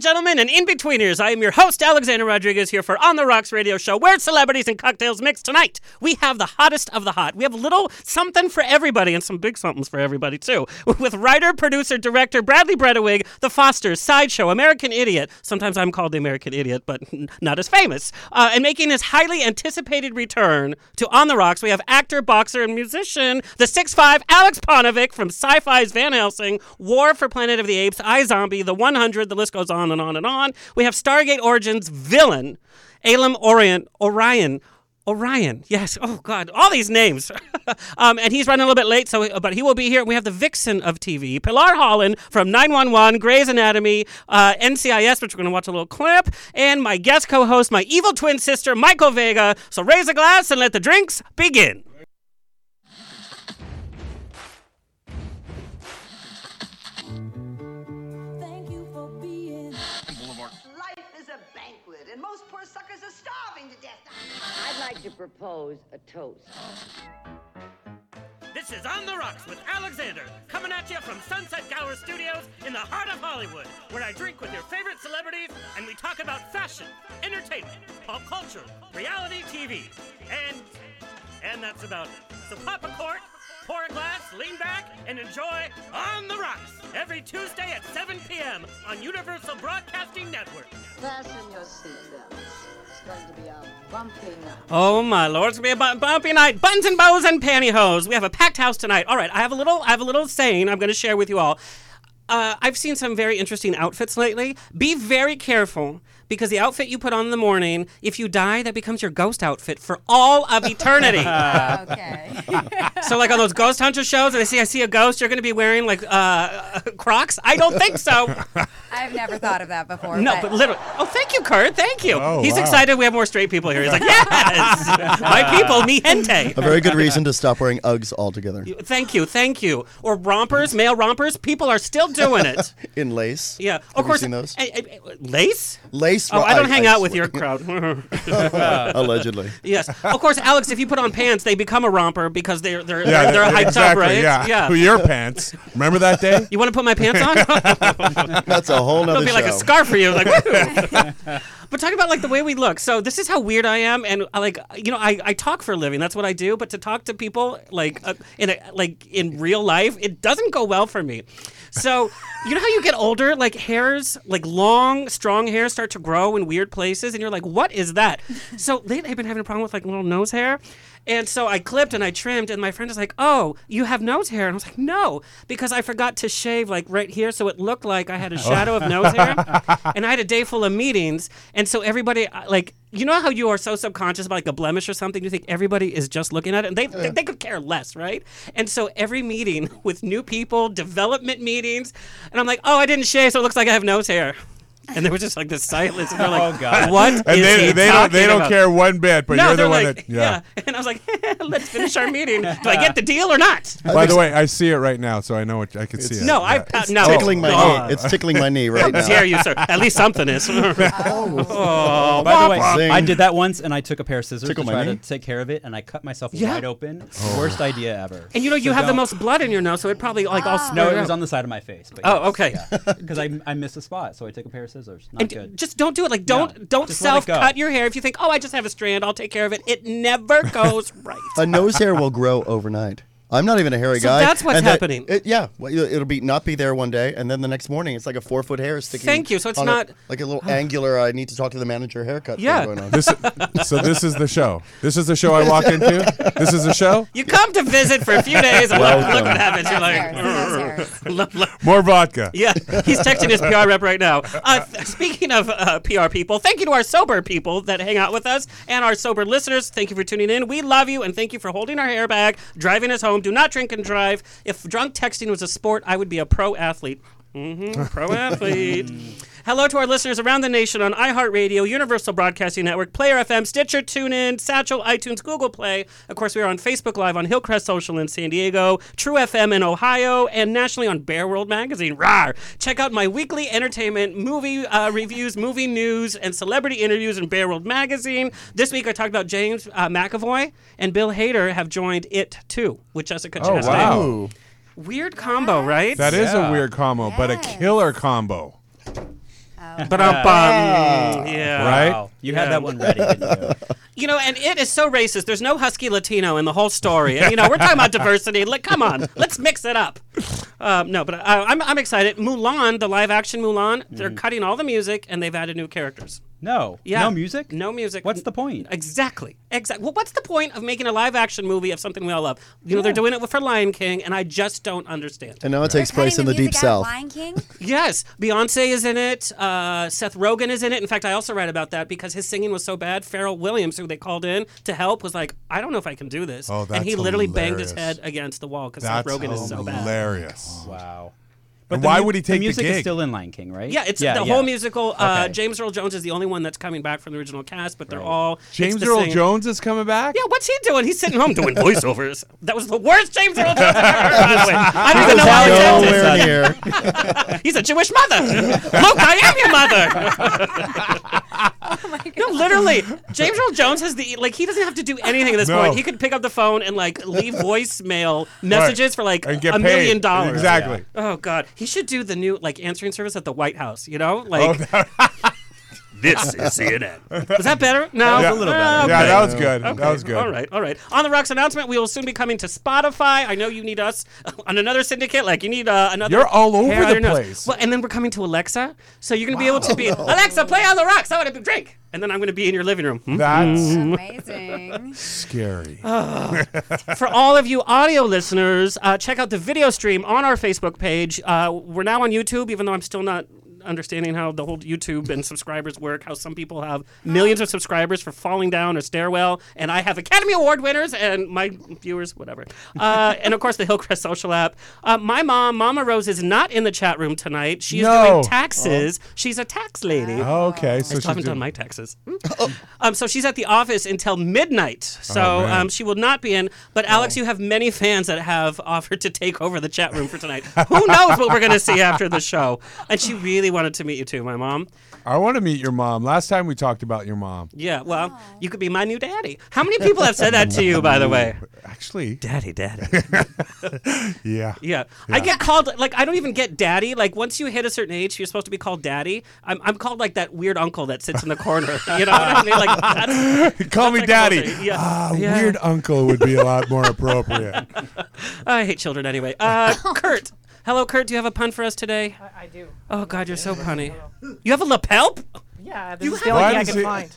and gentlemen, and in betweeners, I am your host, Alexander Rodriguez, here for On the Rocks radio show, where celebrities and cocktails mix. Tonight, we have the hottest of the hot. We have a little something for everybody, and some big somethings for everybody, too. With writer, producer, director Bradley Bredeweg, The Fosters, Sideshow, American Idiot. Sometimes I'm called the American Idiot, but not as famous. Uh, and making his highly anticipated return to On the Rocks, we have actor, boxer, and musician, the 6'5 Aleks Paunovic from Sci Fi's Van Helsing, War for Planet of the Apes, iZombie, The 100, the list goes on and on and on. We have Stargate Origins villain, Alem Orient, Orian. Orian, yes. Oh God, all these names. um, and he's running a little bit late, so but he will be here. We have the vixen of TV, Pilar Holland from 911, Grey's Anatomy, uh, NCIS, which we're going to watch a little clip, and my guest co-host, my evil twin sister, Michael Vega. So raise a glass and let the drinks begin. To propose a toast. This is On the Rocks with Alexander, coming at you from Sunset Gower Studios in the heart of Hollywood, where I drink with your favorite celebrities and we talk about fashion, entertainment, pop culture, reality TV, and and that's about it. So pop a cork, pour a glass, lean back, and enjoy On the Rocks every Tuesday at 7 p.m. on Universal Broadcasting Network. Fasten your seatbelts. It's going to be a bumpy night. Oh my lord, it's gonna be a bu- bumpy night. Buns and bows and pantyhose. We have a packed house tonight. All right, I have a little, I have a little saying I'm gonna share with you all. Uh, I've seen some very interesting outfits lately. Be very careful because the outfit you put on in the morning, if you die, that becomes your ghost outfit for all of eternity. Okay. so, like on those ghost hunter shows, and I see I see a ghost, you're gonna be wearing like uh, Crocs. I don't think so. I've never thought of that before. No, but literally. Oh, thank you, Kurt. Thank you. Oh, He's wow. excited. We have more straight people here. He's like, yes, my people, me gente. A very good reason to stop wearing Uggs altogether. Thank you, thank you. Or rompers, male rompers. People are still doing it. In lace. Yeah, Have of you course. seen those? eh, eh, eh, lace? Lace. Oh, I don't hang out with your crowd. Allegedly. yes, of course, Alex. If you put on pants, they become a romper because they're they're Yeah, they're, they're hyped exactly, up, right? Yeah. yeah. Who your pants? Remember that day? You want to put my pants on? That's a whole nother It'll be like a show. scarf for you. Like, but talking about like the way we look. So this is how weird I am, and I, like you know, I, I talk for a living. That's what I do. But to talk to people like uh, in a, like in real life, it doesn't go well for me. So you know how you get older, like hairs, like long, strong hairs start to grow in weird places, and you're like, what is that? So lately, I've been having a problem with like little nose hair. And so I clipped and I trimmed, and my friend was like, "Oh, you have nose hair," and I was like, "No," because I forgot to shave like right here, so it looked like I had a shadow of nose hair, and I had a day full of meetings, and so everybody uh, like, you know how you are so subconscious about like a blemish or something, you think everybody is just looking at it, and they they, they could care less, right? And so every meeting with new people, development meetings, and I'm like, "Oh, I didn't shave, so it looks like I have nose hair." And there was just like this silence, and they're like, Oh, God. "What?" And is they, he they don't they don't about?" care one bit, but no, you're the one like, that yeah. And I was like, let's finish our meeting. Do I get the deal or not? By the way, I see it right now, so I know what I can see it. No, I Yeah. uh, no. Tickling my God. knee. It's tickling my knee right How dare you, sir? At least something is. oh, By the way, Zing. I did that once, and I took a pair of scissors Tickle to try knee? to take care of it, and I cut myself Yeah. wide open. Oh. Worst idea ever. and you know you So have the most blood in your nose, so it probably like all No, it was on the side of my face. Oh, okay. Because I, I missed a spot, so I took a pair of scissors. Not And good. just don't do it. Like don't No, don't just self cut your hair if you think, oh, I just have a strand, I'll take care of it. It never goes right. A nose hair will grow overnight. I'm not even a hairy So guy. that's what's and that- happening. it- yeah, well, it'll it'll be not be there one day, and then the next morning it's like a four foot hair sticking. Thank you, so it's on a- not- like a little angular. I need to talk to the manager haircut. thing Yeah. going on. This, so this is the show. This is the show I walk into. This is the show. You come to visit for a few days, and look, look Welcome. what happens. You're like, hairs, nose hairs. look, look. More vodka. Yeah, he's texting his PR rep right now. Uh, th- speaking of uh, PR people, thank you to our sober people that hang out with us and our sober listeners. Thank you for tuning in. We love you and thank you for holding our hair back, driving us home. Do not drink and drive. If drunk texting was a sport, I would be a pro athlete. Hmm pro athlete. Hello to our listeners around the nation on iHeartRadio, Universal Broadcasting Network, Player FM, Stitcher, TuneIn, Satchel, iTunes, Google Play. Of course, we are on Facebook Live on Hillcrest Social in San Diego, True FM in Ohio, and nationally on Bear World Magazine. Rawr! Check out my weekly entertainment, movie uh, reviews, movie news, and celebrity interviews in Bear World Magazine. This week, I talked about James uh, McAvoy and Bill Hader have joined It Too with Jessica Oh Chastain. wow, Weird combo, right? that is a weird combo, but a killer combo. But um, yeah. Right? Wow. You Yeah. had that one ready, didn't you? You know, and it is so racist. There's no husky Latino in the whole story. And, you know, we're talking about diversity. Like, come on, let's mix it up. Um, no, but I, I'm, I'm excited. Mulan, the live action Mulan, they're cutting all the music and they've added new characters. No. Yeah. No music? No music. What's the point? Exactly. Exactly. Well, what's the point of making a live action movie of something we all love? You know, they're doing it for Lion King, and I just don't understand. And now it takes place in the deep music out south. Lion King. Yes, Beyonce is in it. Uh, Seth Rogen is in it. In fact, I also read about that because his singing was so bad. Pharrell Williams, who they called in to help, was like, "I don't know if I can do this," Oh, that's and he that's literally banged his head against the wall because Seth That's Rogen is so bad. hilarious. Wow. And the why mu- would he take the music is gig? still in Lion King, right? Yeah, it's yeah, the yeah. whole musical. Uh, Okay. James Earl Jones is the only one that's coming back from the original cast, but they're Right. all James the Earl same- Jones is coming back. Yeah, what's he doing? He's sitting home doing voiceovers. That was the worst James Earl Jones I've ever heard. By the way, I don't even know how Italian. he sounds. Nowhere near. He's a Jewish mother. Look, I am your mother. No, literally, James Earl Jones has the like. He doesn't have to do anything at this No. point. He could pick up the phone and like leave voicemail messages for like a paid. million dollars. Exactly. Oh God, he should do the new like answering service at the White House. You know, like this is CNN. Was that better? No, Yeah. a little better. Oh, Yeah, okay. that was good. Okay. That was good. All right, all right. On the Rocks announcement, we will soon be coming to Spotify. I know you need us on another syndicate. Like you need uh, another. You're all over hair the on your nose. place. Well, and then we're coming to Alexa, so you're gonna be able to be Alexa, play on the Rocks. I want to drink, and then I'm gonna be in your living room. Hmm? That's Amazing. scary. For all of you audio listeners, uh, check out the video stream on our Facebook page. Uh, we're now on YouTube, even though I'm still not understanding how the whole YouTube and subscribers work. How some people have millions of subscribers for falling down a stairwell, and I have Academy Award winners and my viewers, whatever. Uh, and of course, the Hillcrest social app. Uh, my mom, Mama Rose, is not in the chat room tonight. She is No. doing taxes. She's a tax lady. Oh, Okay, so I haven't doing- done my taxes. um, so she's at the office until midnight. So Oh, um, she will not be in. But Alex, you have many fans that have offered to take over the chat room for tonight. Who knows what we're going to see after the show? And she really wanted to meet you too, my mom. I want to meet your mom. Last time we talked about your mom. Yeah, well, you could be my new daddy. How many people have said that to you, by the way? Actually, Daddy, daddy. yeah. Yeah. I get called like I don't even get daddy. Like once you hit a certain age, you're supposed to be called daddy. I'm, I'm called like that weird uncle that sits in the corner. You know what I mean? Like that's, Call me like a daddy. bullshit. Yeah. Ah, Yeah. weird uncle would be a lot more appropriate. I hate children anyway. Uh, Kurt. Hello, Kurt. Do you have a pun for us today? I, I do. Oh God, you're so punny. You have a lapel? Yeah, this You is the only thing I does can find.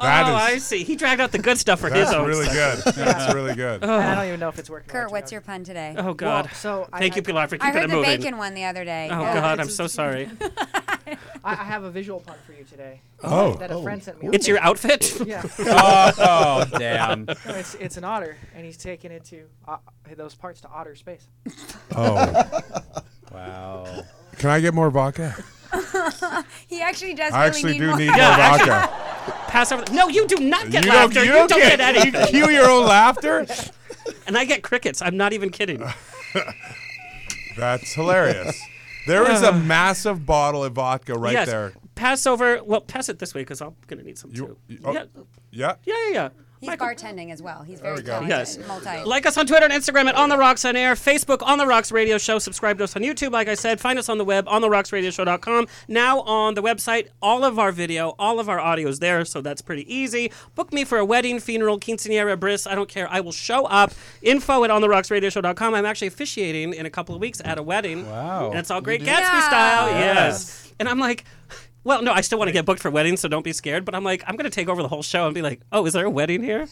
That oh, is- I see. He dragged out the good stuff for his own. That's really good. That's really good. I don't even know if it's working. Kurt, right, what's your pun today? Oh God. Well, so I- Thank you, I- Pilar, for I keeping heard it the moving. bacon one the other day. Oh Yeah. God, I'm so sorry. I, I have a visual pun for you today. Oh. That a friend sent me. It's your outfit. Yeah. oh, oh, damn. No, it's, it's an otter, and he's taking it to uh, those parts to otter space. Oh, Wow. can I get more vodka? He actually does I really actually need do more. need more vodka. Pass over. No, you do not get you laughter. don't, You you don't, get, get, you cue your own laughter. And I get crickets. I'm not even kidding. That's hilarious. There is a uh. massive bottle of vodka right yes. there. Pass over. Well, pass it this way because I'm gonna need some You- too. oh. yeah, Yeah. yeah, yeah, yeah. He's Michael- bartending as well. He's very we talented. Yes. Multi. Like us on Twitter and Instagram at On the Rocks on Air, Facebook On the Rocks Radio Show. Subscribe to us on YouTube. Like I said, find us on the web on the rocksradioshow.com. Now on the website, all of our video, all of our audio is there, so that's pretty easy. Book me for a wedding, funeral, quinceanera, bris. I don't care. I will show up. Info at on the rocksradioshow.com. I'm actually officiating in a couple of weeks at a wedding. Wow. And it's all great do? Gatsby Yeah. style. Yes. Yes. And I'm like, well, no, I still want to get booked for weddings, so don't be scared. But I'm like, I'm going to take over the whole show and be like, oh, is there a wedding here?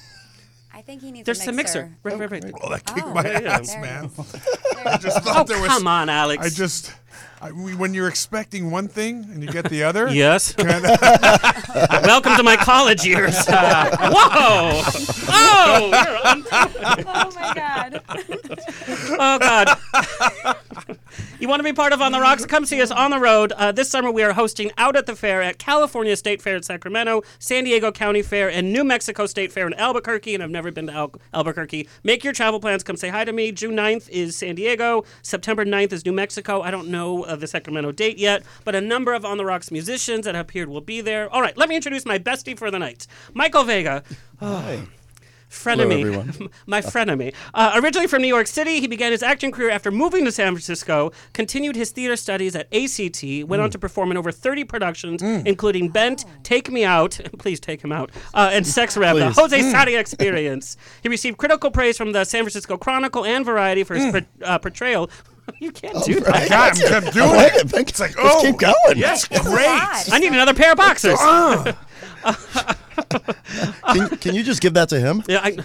I think he needs There's a the mixer. mixer. Right, right, right. Well, that kicked Oh, my there ass, it man. I just Oh, there was. come on, Alex. I just. I, we- when you're expecting one thing and you get the other. Yes. Welcome to my college years. Uh, whoa! Oh! you're un- Oh my god. oh God! you want to be part of On the Rocks? Come see us on the road. Uh, this summer we are hosting Out at the Fair at California State Fair in Sacramento, San Diego County Fair, and New Mexico State Fair in Albuquerque. And I've never been to Al- Albuquerque. Make your travel plans. Come say hi to me. June 9th is San Diego. September 9th is New Mexico. I don't know uh, the Sacramento date yet, but a number of On the Rocks musicians that have appeared will be there. All right, let me introduce my bestie for the night, Michael Vega. Frenemy, everyone. my frenemy. Uh, originally from New York City, he began his acting career after moving to San Francisco. Continued his theater studies at ACT. Went on to perform in over 30 productions, including Bent, Take Me Out, please take him out, uh, and Sex Rev, the Please. Jose Sarria Experience. He received critical praise from the San Francisco Chronicle and Variety for his por- uh, portrayal. You can't do that. right. God, I'm, I'm doing I like it. it. Thank It's like, Let's oh, keep going. Yes, great. I need another pair of boxers. Can, can you just give that to him? Yeah, I,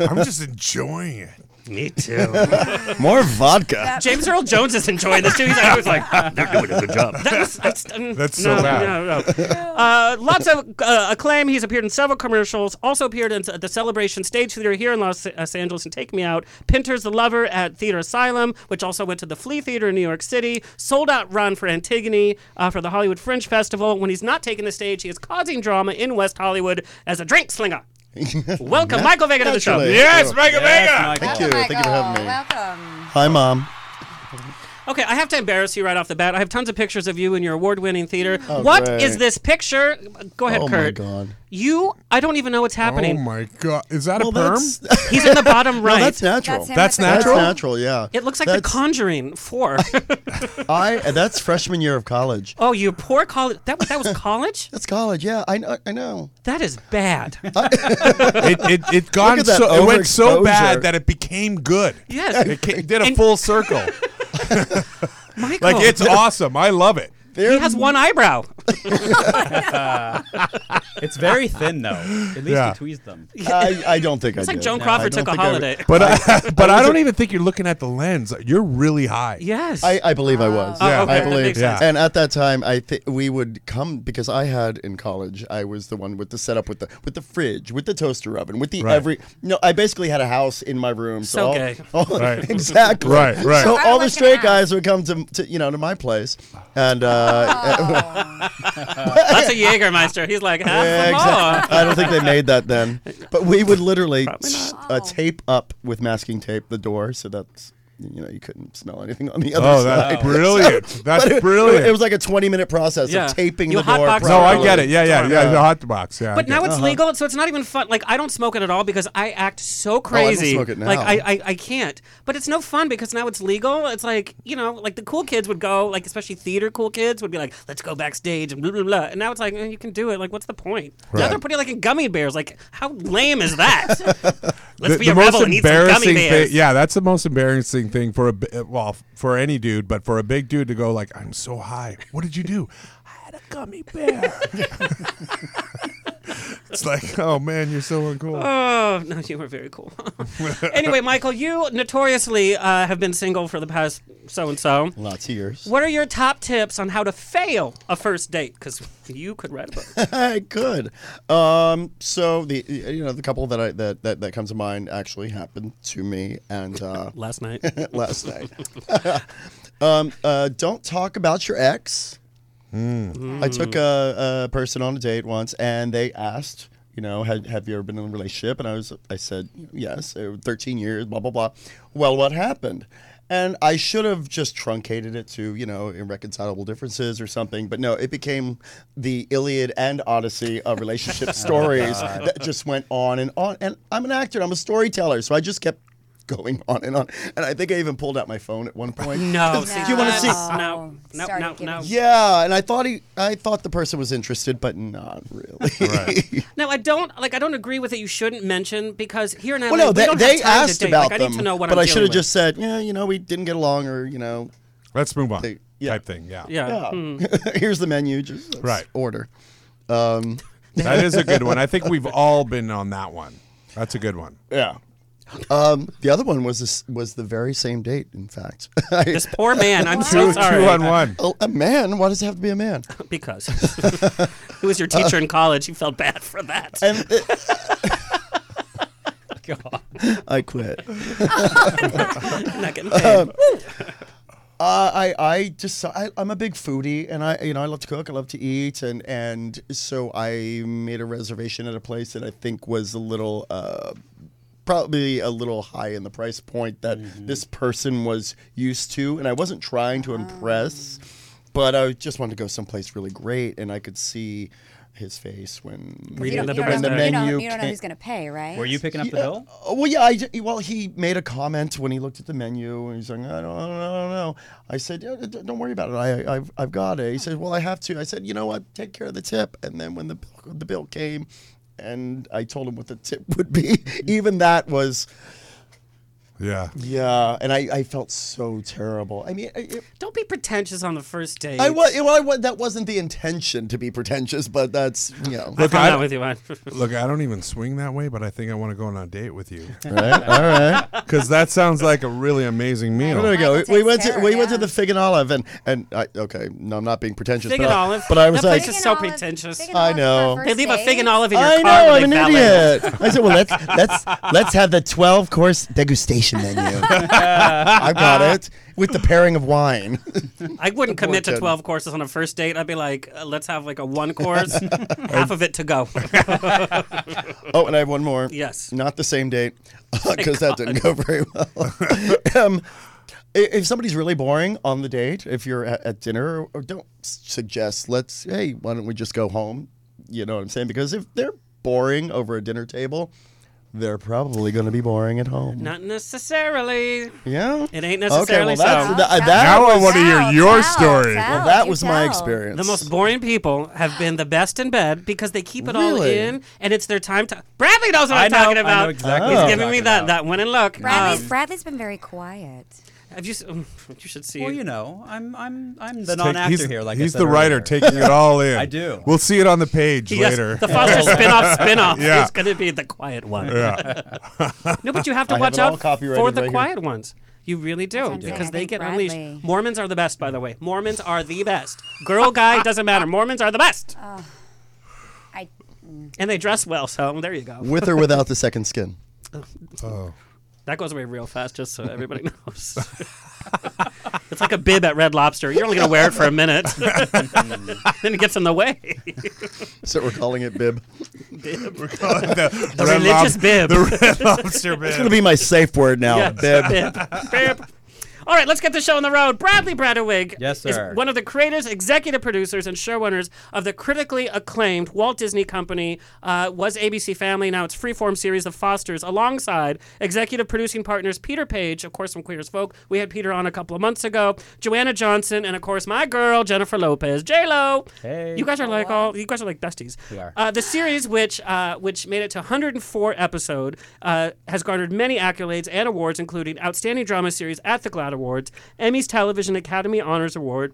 I'm just enjoying it. Me too. More vodka. James Earl Jones is enjoying this too. He's like, I was like, they're doing a good job. That was, that's, um, That's so no, bad. No, no. Uh, lots of uh, acclaim. He's appeared in several commercials. Also appeared in the Celebration Stage Theater here in Los Los Angeles and Take Me Out. Pinter's The Lover at Theater Asylum, which also went to the Flea Theater in New York City. Sold out run for Antigone uh, for the Hollywood Fringe Festival. When he's not taking the stage, he is causing drama in West Hollywood as a drink slinger. Welcome, Michael Vega, to the show. Naturally. Yes, Michael Yes, Vega. Michael. Thank you. Thank you for having me. Welcome. Hi, mom. Okay, I have to embarrass you right off the bat. I have tons of pictures of you in your award-winning theater. Mm. Oh, What is great. this picture? Go ahead, Oh my Kurt. God. You, I don't even know what's happening. Oh my God, is that Well, a perm? He's in the bottom right. no, that's natural. That's That's with the That's natural? natural, yeah. it looks like The Conjuring Four. I. That's freshman year of college. oh, you poor college. That was that was college. That's college, yeah. I know. I know. That is bad. it it it gone so it went so bad that it became good. Yes, It ca- did a And- full circle. Michael. Like it's awesome. I love it. he has one eyebrow. It's very thin though. At least Yeah. he tweezed them. I, I don't think It's I like did. Joan Crawford I don't took a think I holiday. But I, but I don't even think you're looking at the lens. You're really high. yes. I, I believe I was. Oh, Yeah. okay, I that believe. makes sense. And at that time, I think we would come because I had in college. I was the one with the setup with the with the fridge, with the toaster oven, with the Right. every. No, I basically had a house in my room. So all, gay. all- Right. exactly. Right, right. So I all the straight guys would come to, to you know to my place, and uh, That's a Jägermeister. He's like half yeah, exactly. I don't think they made that then. But we would literally s- uh, tape up with masking tape the door so that's you know you couldn't smell anything on the other Oh, side. that's brilliant. That's it, brilliant. It was like a 20 minute process Yeah. of taping You the door. hotbox no, I get it. Yeah, yeah, yeah. The hot box. Yeah. But get now it. it's legal, so it's not even fun. Like I don't smoke it at all because I act so crazy. smoke it Like now. I, I, I can't. But it's no fun because now it's legal. It's like you know, like the cool kids would go, like especially theater cool kids would be like, let's go backstage and blah blah blah. And now it's like eh, you can do it. Like what's the point? Now Right. they're putting like in gummy bears. Like how lame is that? let's the, be a most rebel and eat some gummy embarrassing bears. thing. Yeah, that's the most embarrassing thing for a well for any dude, but for a big dude to go like, "I'm so high." What did you do? I had a gummy bear. it's like, oh man, you're so uncool. Oh no, you were very cool. anyway, Michael, you notoriously uh, have been single for the past so and so. Lots of years. What are your top tips on how to fail a first date? Because you could write a book. I could. Um, so the you know the couple that I that, that that comes to mind actually happened to me and uh, Last night. last night. um, uh, don't talk about your ex. I took a, a person on a date once, and they asked, you know, have, have you ever been in a relationship? And I was, I said, yes, uh, 13 years, blah blah blah. Well, what happened? And I should have just truncated it to, you know, irreconcilable differences or something. But no, it became the Iliad and Odyssey of relationship stories that just went on and on. And I'm an actor, I'm a storyteller, so I just kept going on and on. And I think I even pulled out my phone at one point. No. Do you wanna see- that's- No. No. No. No. Yeah, and I thought he, I thought the person was interested, but not really. Right. No, I don't like. I don't agree with it. You shouldn't mention because here in LA, well, no, we they, don't they have time asked to about like, I them, need to know what but I'm I should dealing have just said, yeah, you know, we didn't get along, or you know, Let's move on. They- yeah. Type thing. Yeah. Yeah. yeah, Hmm. here's the menu, just let's Right. order. Um, That is a good one. I think we've all been on that one. That's a good one. yeah. Um, the other one was this, was the very same date. In fact, This poor man. I'm so Two, sorry. two on one. Oh, a man. Why does it have to be a man? Because he was your teacher in college. You felt bad for that. And I quit. I'm not getting paid. Uh, I I just I, I'm a big foodie, and I you know I love to cook, I love to eat, and and so I made a reservation at a place that I think was a little uh, probably a little high in the price point that mm-hmm. this person was used to, and I wasn't trying to impress, ah. but I just wanted to go someplace really great, and I could see his face when You Reading don't, the you don't when know, the you don't- menu you don't know came- who's gonna pay, right? Were you picking up the bill? oh, well, yeah. I, well, he made a comment when he looked at the menu, and he's like, "I don't, I don't, I don't know." I said, yeah, "Don't worry about it. I, I've, I've got it." He said, "Well, I have to." I said, "You know what? Take care of the tip." And then when the the bill came, and I told him what the tip would be, even that was, Yeah. yeah. And I, I felt so terrible. I mean, I, it, Don't be pretentious on the first date. I was, well, I wa- that wasn't the intention to be pretentious, but that's you know. Look, found I- that with you, man. Look, I don't even swing that way, but I think I want to go on a date with you right, all right. because that sounds like a really amazing meal. There we go. We takes went to care, we went to the Fig and Olive and and I, okay, no, I'm not being pretentious, Fig but and I, Olive. but I was That like, place is so olive- pretentious. I olive for a know. They leave a fig and olive in your I car know, I'm an idiot. I said, well, let's let's let's have the 12 course degustation menu. I've got it with the pairing of wine. I wouldn't commit to 12 courses on a first date. I'd be like, uh, let's have like a one course, half of it to go. oh, and I have one more. Yes. Not the same date because that didn't go very well. um, i- if somebody's really boring on the date, if you're at, at dinner, or, or don't s- suggest, let's, hey, why don't we just go home? You know what I'm saying? Because if they're boring over a dinner table, they're probably going to be boring at home. Not necessarily. Yeah. It ain't necessarily Okay, necessarily well, that's, so. that, that Now I want to hear your tell, story. tell. well, that you was my experience. The most boring people have been the best in bed because they keep it all in, and it's their time to. Bradley knows what I I'm know, talking I about. know exactly He's giving me talking that about. that winning look. Bradley's, Um, Bradley's been very quiet. Have you? um, You should see. Well, you know, I'm I'm I'm the non-actor here. Like I he's said the writer earlier. taking it all in. I do. We'll see it on the page Yes, later. the Foster spin-off spin-off Yeah. is going to be the quiet one. yeah. No, but you have to I have watch it all out copyrighted for the right here. quiet ones. You really do I'm saying. because I they think get Bradley- unleashed. Mormons are the best, by the way. Mormons are the best. Girl, guy, doesn't matter. Mormons are the best, I and they dress well. So there you go. with or without the second skin. That goes away real fast, just so everybody knows. it's like a bib at Red Lobster. You're only gonna wear it for a minute, then it gets in the way. So we're calling it bib. the The religious bib. The red lobster bib. It's gonna be my safe word now. Yes, Bib. bib. Bib. All right, let's get the show on the road. Bradley Bredeweg Yes, sir. is one of the creators, executive producers, and showrunners of the critically acclaimed Walt Disney Company. Uh, was ABC Family, now it's Freeform series, The Fosters, alongside executive producing partners Peter Paige, of course from Queer as Folk. We had Peter on a couple of months ago. Joanna Johnson, and of course my girl Jennifer Lopez. J Lo. Hey. You guys are like all. You guys are like besties. We are. Uh, the series, which uh, which made it to 104 episode, uh, has garnered many accolades and awards, including Outstanding Drama Series at the GLAAD Awards, Emmys Television Academy Honors Award.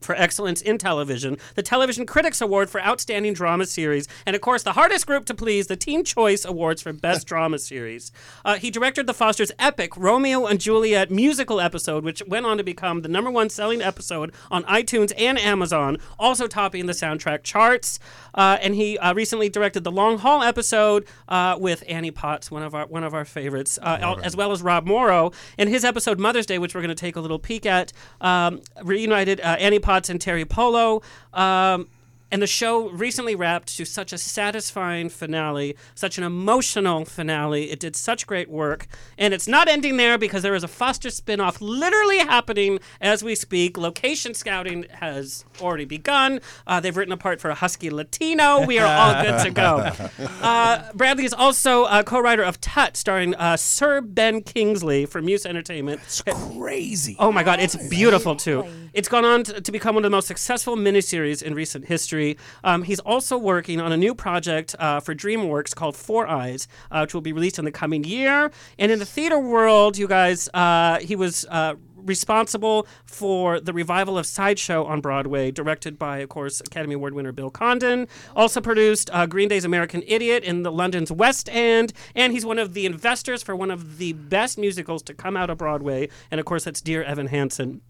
For excellence in television, the Television Critics Award for Outstanding Drama Series, and of course, the hardest group to please, the Teen Choice Awards for Best Drama Series. Uh, he directed the Foster's epic Romeo and Juliet musical episode, which went on to become the number one selling episode on iTunes and Amazon, also topping the soundtrack charts. Uh, and he uh, recently directed the Long Haul episode uh, with Annie Potts, one of our one of our favorites, uh, al- as well as Rob Morrow. And his episode Mother's Day, which we're going to take a little peek at, um, reunited uh, Annie Potts and Teri Polo. Um, and the show recently wrapped to such a satisfying finale, such an emotional finale. It did such great work. And it's not ending there because there is a Foster spin-off literally happening as we speak. Location scouting has already begun. Uh, they've written a part for a Husky Latino. We are all good to go. Uh, Bradley is also a co-writer of Tut, starring uh, Sir Ben Kingsley from Muse Entertainment. It's Crazy. Oh my God, it's beautiful too. It's gone on to, to become one of the most successful miniseries in recent history. Um, he's also working on a new project uh, for DreamWorks called Four Eyes, uh, which will be released in the coming year. And in the theater world, you guys, uh, he was. Uh, responsible for the revival of Sideshow on Broadway, directed by, of course, Academy Award winner Bill Condon. Also produced uh, Green Day's American Idiot in the London's West End, and he's one of the investors for one of the best musicals to come out of Broadway, and of course, that's Dear Evan Hansen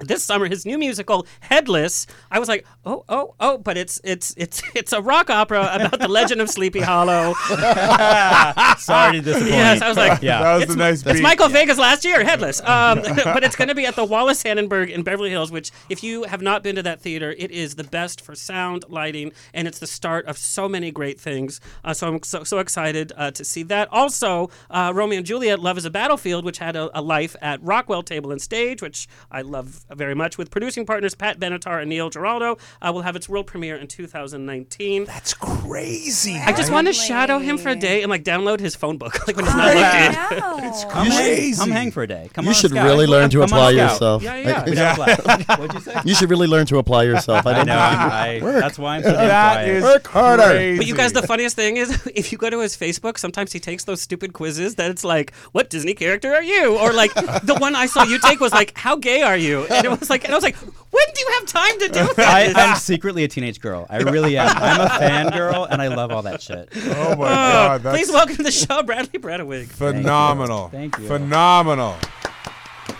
this summer his new musical headless i was like oh oh oh but it's it's it's it's a rock opera about the legend of sleepy hollow Sorry to disappoint. yes i was like Yeah. That was it's, the nice it's beat. Michael Vegas last year, Headless. Um, but it's going to be at the Wallis Annenberg in Beverly Hills, which, if you have not been to that theater, it is the best for sound, lighting, and it's the start of so many great things. Uh, so I'm so, so excited uh, to see that. Also, uh, Romeo and Juliet, Love is a Battlefield, which had a, a life at Rockwell Table and Stage, which I love very much with producing partners Pat Benatar and Neil Giraldo. Uh, will have its world premiere in 2019. That's crazy. I just want to shadow him for a day and like download his phone book like when he's not I looking. know. Come You hang, come hang for a day. Come You on should scout. really learn to Come on a apply yourself. Yeah, yeah. We don't. What'd you say? You should really learn to apply yourself. I I don't know. I'm, I, that's why I'm so damn That quiet. is Work harder. crazy. But you guys, the funniest thing is, if you go to his Facebook, sometimes he takes those stupid quizzes that it's like, "What Disney character are you?" Or like the one I saw you take was like, "How gay are you?" And it was like, and I was like, "When do you have time to do that?" I'm secretly a teenage girl. I really am. I'm a fangirl, and I love all that shit. Oh my god, that's Please welcome to the show, Bradley Bredeweg. phenomenal. Thank you. Phenomenal.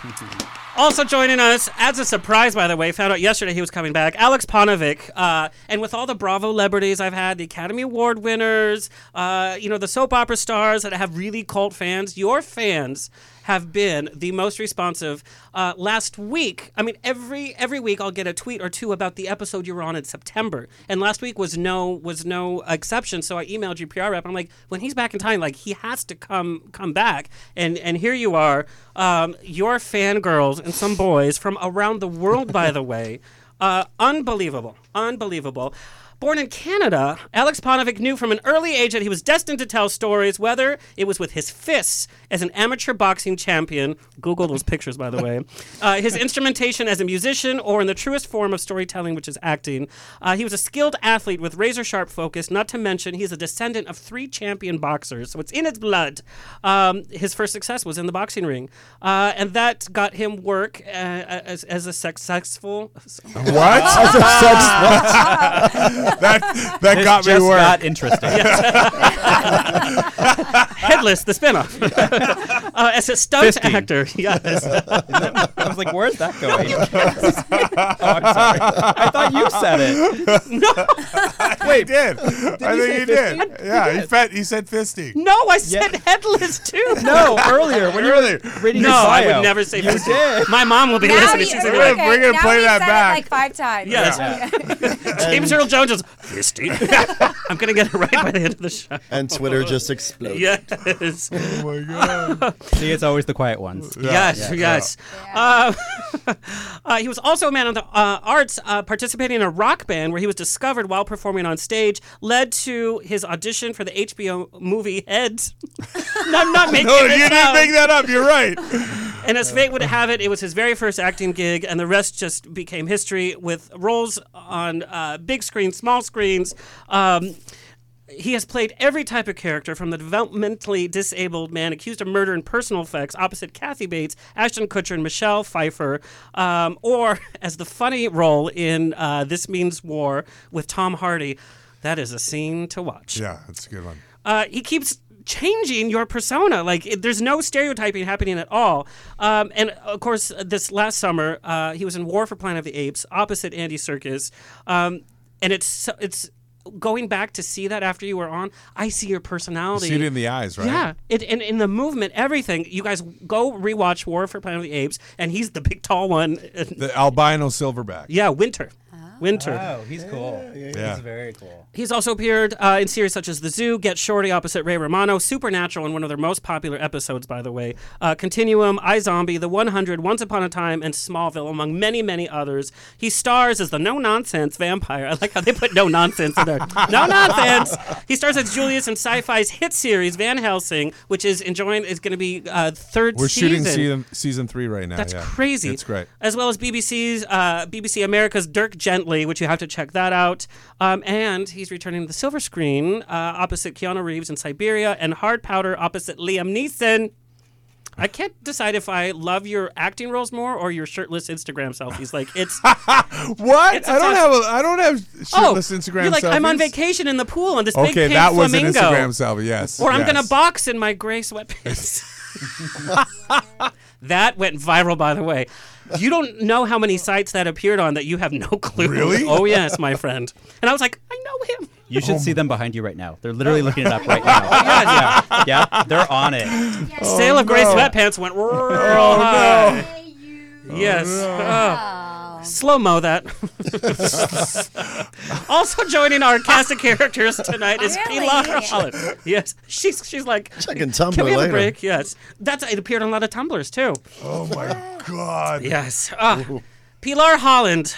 Also joining us, as a surprise, by the way, found out yesterday he was coming back, Aleks Paunovic, Uh, and with all the Bravo celebrities I've had, the Academy Award winners, uh, you know, the soap opera stars that have really cult fans, your fans have been the most responsive. Uh, last week, I mean, every every week I'll get a tweet or two about the episode you were on in September, and last week was no was no exception. So I emailed you PR rep. I'm like, when he's back in time, like he has to come come back. And and here you are, um, your fangirls and some boys from around the world, by the way, uh, unbelievable, unbelievable. Born in Canada, Aleks Paunovic knew from an early age that he was destined to tell stories, whether it was with his fists as an amateur boxing champion. Google those pictures, by the way. Uh, his instrumentation as a musician, or in the truest form of storytelling, which is acting. Uh, he was a skilled athlete with razor sharp focus, not to mention he's a descendant of three champion boxers, so it's in his blood. Um, his first success was in the boxing ring, uh, and that got him work uh, as, as a successful. What? that that got me just work. got interesting. Headless, the spinoff. uh, as a stunt Fisting. actor, yes. I was like, "Where's that going?" oh, I'm sorry. I thought you said it. No. Wait, did. I you think say he did. Yeah, he, fed, he said fisting. No, I said headless too. No, earlier when you Earlier. were reading No, his I would never say You fisting. did. My mom will be Now listening. you- She's We're gonna gonna- like, we're gonna play that said back. It like five times. Yes. James Earl Jones is fisting. I'm gonna get it right by the end of the show. And Twitter just exploded. Yes. Oh my god. See, it's always the quiet ones. yes, yeah, yes. Uh, uh, he was also a man of the uh, arts, uh, participating in a rock band where he was discovered while performing on stage, led to his audition for the HBO movie Heads. no, I'm not making No, this you up. didn't make that up. You're right. And as fate would have it, it was his very first acting gig, and the rest just became history with roles on uh, big screens, small screens. Um, he has played every type of character from the developmentally disabled man accused of murder and personal effects opposite Kathy Bates, Ashton Kutcher, and Michelle Pfeiffer, um, or as the funny role in uh, This Means War with Tom Hardy. That is a scene to watch Yeah, that's a good one. uh, he keeps changing your persona. Like it, there's no stereotyping happening at all. Um, and of course, this last summer, uh, he was in War for Planet of the Apes opposite Andy Serkis. Um, and it's it's going back to see that after you were on. I see your You personality. see it in the eyes, right? Yeah, it, and in the movement, everything. You guys go rewatch War for Planet of the Apes, and he's the big tall one. The albino silverback. yeah, Winter. Winter. Oh, he's cool. Yeah. He's very cool. He's also appeared uh, in series such as The Zoo, Get Shorty opposite Ray Romano, Supernatural, and one of their most popular episodes, by the way, uh, Continuum, Zombie, The 100, Once Upon a Time, and Smallville, among many, many others. He stars as the no nonsense vampire. I like how they put no nonsense in there. No nonsense. He stars as Julius in Sci-Fi's hit series Van Helsing, which is enjoying is going to be uh, third We're shooting season. season season three right now. That's yeah. crazy. It's great. As well as BBC's uh, BBC America's Dirk Gently, which you have to check that out. Um, and he's returning to the silver screen uh, opposite Keanu Reeves in Siberia and Hard Powder opposite Liam Neeson. I can't decide if I love your acting roles more or your shirtless Instagram selfies. Like it's What? It's I don't have a I don't have oh, shirtless Instagram selfies. you're like I'm on vacation in the pool on this big Okay, pink that was flamingo. an Instagram selfie. Yes. Or I'm gonna box in my gray sweatpants. that went viral, by the way. You don't know how many sites that appeared on that you have no clue. Really? Oh yes, my friend. And I was like, I know him. You should oh see them behind you right now. They're literally looking it up right now. Oh, yeah, yeah, they're on it. Sale of gray oh, sweatpants went real Oh, high. Yes. Oh. Slow mo that. also joining our cast of characters tonight is Really? Pilar Olive. Yes, she's she's like. Checking Can we have later. a break? Yes, that's it. Appeared on a lot of tumblers too. Oh my god. Yes. Ah. Pilar Holland,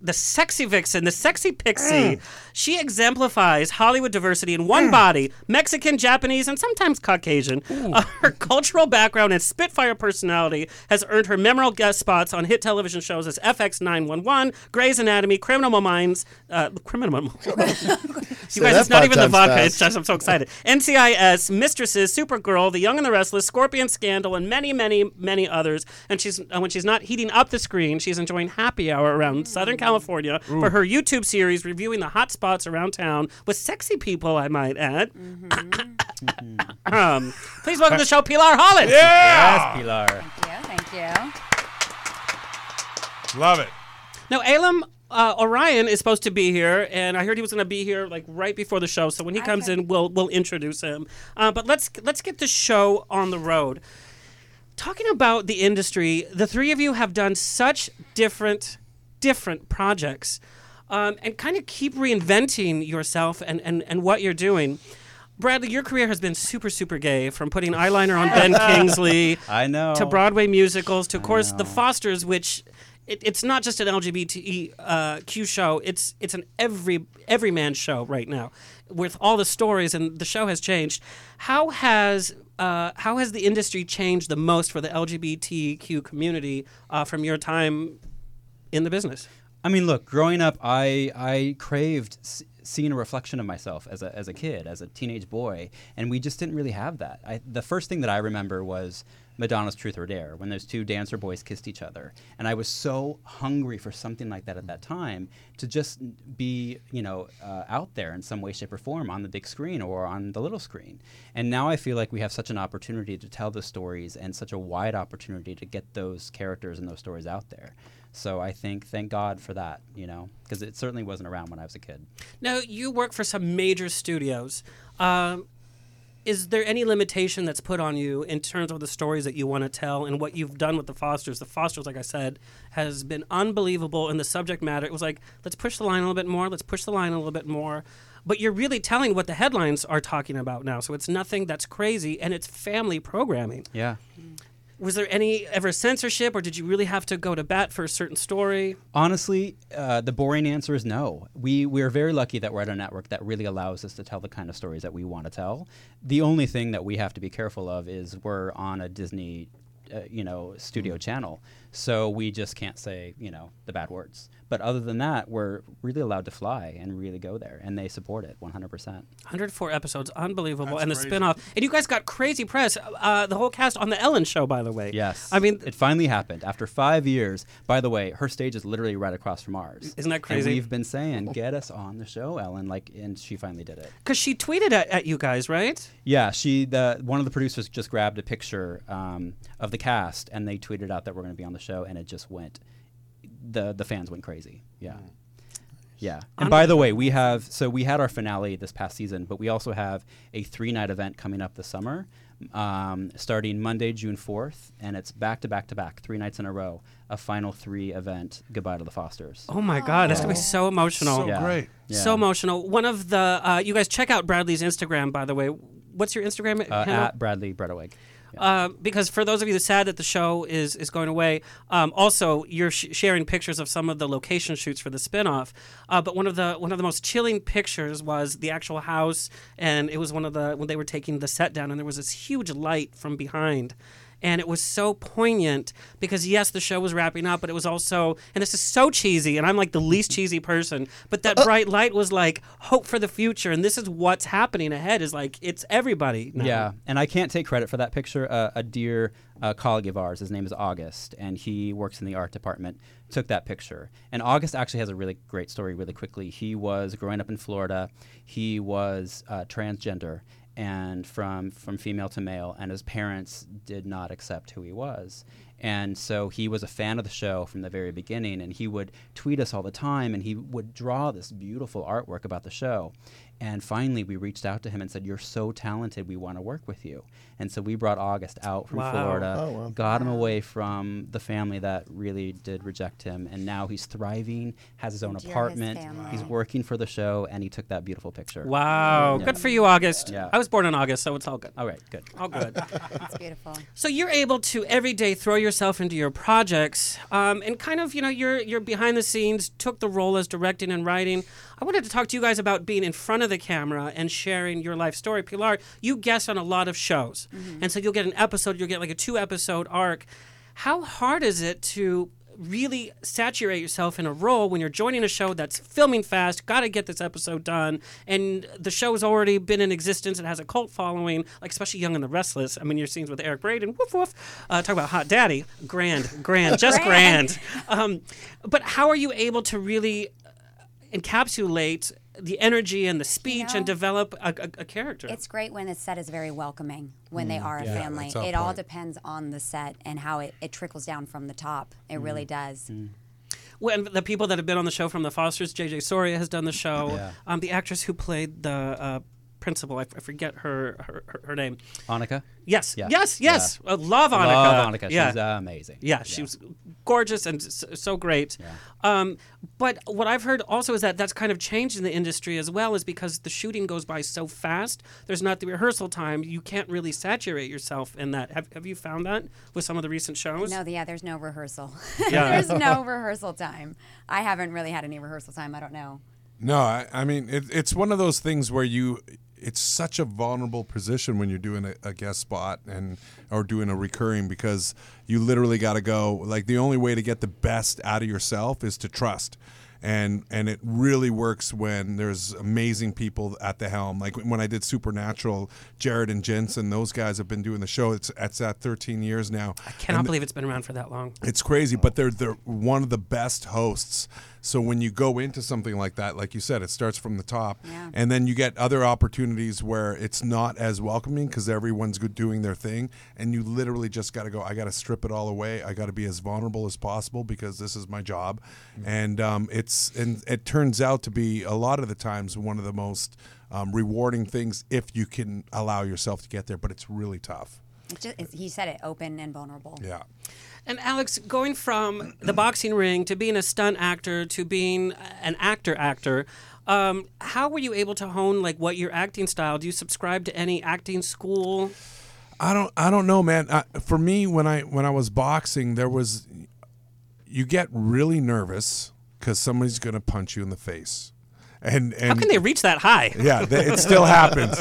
the sexy vixen, the sexy Mm. pixie, she exemplifies Hollywood diversity in one body Mexican, Japanese, and sometimes Caucasian. Uh, her cultural background and Spitfire personality has earned her memorable guest spots on hit television shows as FX 911, Grey's Anatomy, Criminal Minds, uh, Criminal Minds. you guys, it's not even the vodka. fast. It's just I'm so excited. NCIS, Mistresses, Supergirl, The Young and the Restless, Scorpion Scandal, and many, many, many others. And she's uh, when she's not heating up the screen, she's enjoying happy hour around Southern California for her YouTube series reviewing the hot spots around town with sexy people. I might add. um, please welcome to the show, Pilar Holland. Yes, Pilar. Thank you. Thank you. Love it. Now, Elam uh, Orian is supposed to be here, and I heard he was going to be here like right before the show. So when he comes Okay. in, we'll we'll introduce him. Uh, but let's let's get the show on the road. Talking about the industry, the three of you have done such different different projects, um, and kind of keep reinventing yourself and, and, and what you're doing. Bradley, your career has been super, super gay from putting eyeliner on Ben Kingsley I know. to Broadway musicals, to of course the Fosters, which it, it's not just an LGBTQ uh, Q show. It's it's an every every man show right now, with all the stories and the show has changed. How has uh, how has the industry changed the most for the LGBTQ community uh, from your time in the business? I mean, look, growing up, I I craved s- seeing a reflection of myself as a as a kid, as a teenage boy, and we just didn't really have that. I, the first thing that I remember was Madonna's "Truth or Dare" when those two dancer boys kissed each other, and I was so hungry for something like that at that time to just be, you know, uh, out there in some way, shape, or form on the big screen or on the little screen. And now I feel like we have such an opportunity to tell the stories and such a wide opportunity to get those characters and those stories out there. So I think, thank God for that, you know, because it certainly wasn't around when I was a kid. Now you work for some major studios. Um, is there any limitation that's put on you in terms of the stories that you want to tell and what you've done with the Fosters? The Fosters, like I said, has been unbelievable in the subject matter. It was like, let's push the line a little bit more, let's push the line a little bit more. But you're really telling what the headlines are talking about now. So it's nothing that's crazy and it's family programming. Yeah. Was there any ever censorship or did you really have to go to bat for a certain story? Honestly, uh, the boring answer is no. We we're very lucky that we're at a network that really allows us to tell the kind of stories that we want to tell. The only thing that we have to be careful of is we're on a Disney, uh, you know, studio channel, so we just can't say you know the bad words. But other than that, we're really allowed to fly and really go there, and they support it 100%. 104 episodes, unbelievable, That's and the crazy. spin-off. And you guys got crazy press. Uh, the whole cast on the Ellen Show, by the way. Yes. I mean, it finally happened after five years. By the way, her stage is literally right across from ours. Isn't that And crazy? we've been saying, get us on the show, Ellen. Like, and she finally did it. because she tweeted at, at you guys, right? Yeah, she the one of the producers just grabbed a picture um, of the cast and they tweeted out that we're going to be on the show, and it just went. The the fans went crazy. Yeah. Yeah. And by the way, we have so we had our finale this past season, but we also have a three night event coming up this summer, um, starting Monday, June fourth, and it's back to back to back, three nights in a row, a final three event. Goodbye to the Fosters. Oh my God, that's gonna be so emotional. So Yeah. great. Yeah. So emotional. One of the uh, you guys check out Bradley's Instagram, by the way. What's your Instagram Uh, at Bradley Bredeweg. Uh, because for those of you that sad that the show is is going away, um, also you're sh- sharing pictures of some of the location shoots for the spinoff. Uh, but one of the one of the most chilling pictures was the actual house, and it was one of the when they were taking the set down, and there was this huge light from behind. And it was so poignant because yes, the show was wrapping up, but it was also, and this is so cheesy, and I'm like the least cheesy person, but that bright light was like hope for the future, and this is what's happening ahead. Is like it's everybody. Now. Yeah, and I can't take credit for that picture. Uh, a dear uh, colleague of ours, his name is August, and he works in the art department, took that picture. And August actually has a really great story, really quickly. He was growing up in Florida, he was uh, transgender and from from female to male and his parents did not accept who he was. And so he was a fan of the show from the very beginning and he would tweet us all the time and he would draw this beautiful artwork about the show. And finally we reached out to him and said you're so talented. We want to work with you and so we brought august out from Wow. florida Oh, wow. got him away from the family that really did reject him and now he's thriving has his own Dear his apartment family. he's working for the show and he took that beautiful picture Wow, Yeah. good for you, August. Yeah. I was born in August, so it's all good. all right good All good. That's beautiful. so you're able to every day throw yourself into your projects, um, and kind of, you know, you're you're behind the scenes, took the role as directing and writing. I wanted to talk to you guys about being in front of the camera and sharing your life story. Pilar, you guest on a lot of shows, and so you'll get an episode, you'll get like a two episode arc. How hard is it to really saturate yourself in a role when you're joining a show that's filming fast, got to get this episode done, and the show's already been in existence, it has a cult following, like especially Young and the Restless. I mean, your scenes with Eric Braeden, woof woof. Uh, talk about Hot Daddy, grand, grand, just grand. Um, but how are you able to really encapsulate the energy and the speech know, and develop a, a, a character? It's great when the set is very welcoming, when they are a Yeah, family. that's our It all depends on the set and how it, it trickles down from the top. It really does. when the people that have been on the show from the Fosters, JJ Soria has done the show. Yeah. Um, the actress who played the uh, principal, I, f- I forget her, her her- her name. Annika. Yes, Yeah. yes, yes. I love Annika. Love Annika. Yeah. She's uh, amazing. yeah, she was gorgeous and so, so great. Um, but what I've heard also is that that's kind of changed in the industry as well, is because the shooting goes by so fast. There's not the rehearsal time. You can't really saturate yourself in that. Have, have you found that with some of the recent shows? No, yeah, there's no rehearsal. Yeah. there's no rehearsal time. I haven't really had any rehearsal time. I don't know. No, I, I mean it, it's one of those things where you it's such a vulnerable position when you're doing a, a guest spot and or doing a recurring because you literally got to go like the only way to get the best out of yourself is to trust and and it really works when there's amazing people at the helm like when I did Supernatural Jared and Jensen those guys have been doing the show it's it's at 13 years now I cannot And believe it's been around for that long. it's crazy, but they're they're one of the best hosts. So when you go into something like that, like you said, it starts from the top, Yeah. and then you get other opportunities where it's not as welcoming because everyone's doing their thing, and you literally just got to go. I got to strip it all away. I got to be as vulnerable as possible because this is my job, and um, it's and it turns out to be a lot of the times one of the most um, rewarding things if you can allow yourself to get there. But it's really tough. It's just, it's, he said it, open and vulnerable. Yeah. And Alex, going from the boxing ring to being a stunt actor to being an actor actor, um, how were you able to hone like what your acting style? Do you subscribe to any acting school? I don't I don't know, man. I, for me, when I when I was boxing, there was you get really nervous because somebody's gonna punch you in the face, and and How can they reach that high? yeah, th- it still happens.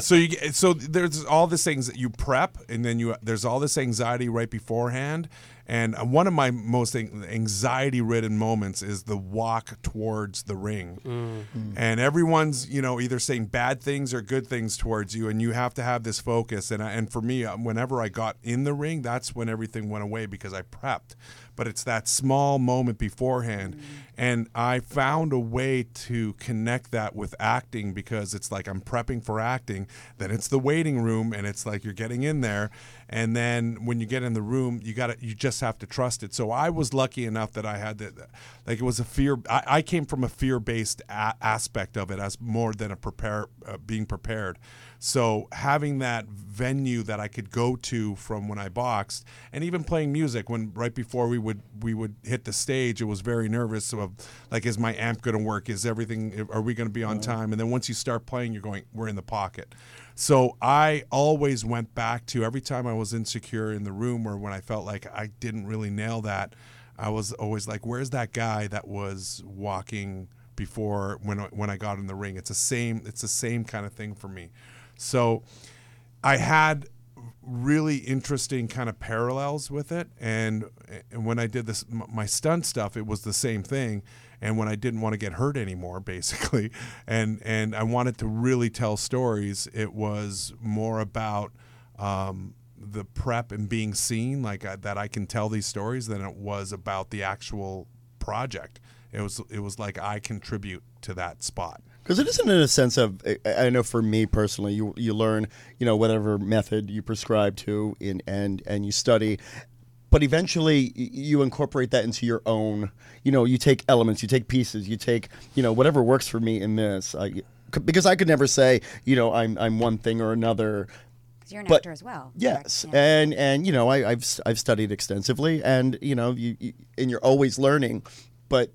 so you so there's all this things that you prep, and then you there's all this anxiety right beforehand. And uh, one of my most anxiety-ridden moments is the walk towards the ring, and everyone's you know either saying bad things or good things towards you, and you have to have this focus. And I, and for me, uh, whenever I got in the ring, that's when everything went away because I prepped. But it's that small moment beforehand, and I found a way to connect that with acting because it's like I'm prepping for acting. Then it's the waiting room, and it's like you're getting in there, and then when you get in the room, you got to you just have to trust it. So I was lucky enough that I had that, like it was a fear. I, I came from a fear based a- aspect of it as more than a prepare uh, being prepared. So having that venue that I could go to from when I boxed, and even playing music when right before we would we would hit the stage, it was very nervous of like, is my amp going to work? Is everything? Are we going to be on time? And then once you start playing, you're going, we're in the pocket. So I always went back to every time I was insecure in the room or when I felt like I didn't really nail that, I was always like, where's that guy that was walking before when I- when I got in the ring? It's the same. It's the same kind of thing for me. So I had really interesting kind of parallels with it and, and when i did this my stunt stuff it was the same thing and when i didn't want to get hurt anymore basically and and i wanted to really tell stories it was more about um, the prep and being seen like I, that i can tell these stories than it was about the actual project. It was it was like i contribute to that spot Because it isn't in a sense of I- know for me personally, you you learn you know whatever method you prescribe to in and and you study, but eventually you incorporate that into your own. You know, you take elements, you take pieces, you take you know whatever works for me in this. I, because I could never say you know I'm I'm one thing or another. you're an But- actor as well. Yes. Yeah. and and you know I, I've s- I've studied extensively, and you know you, you and you're always learning, but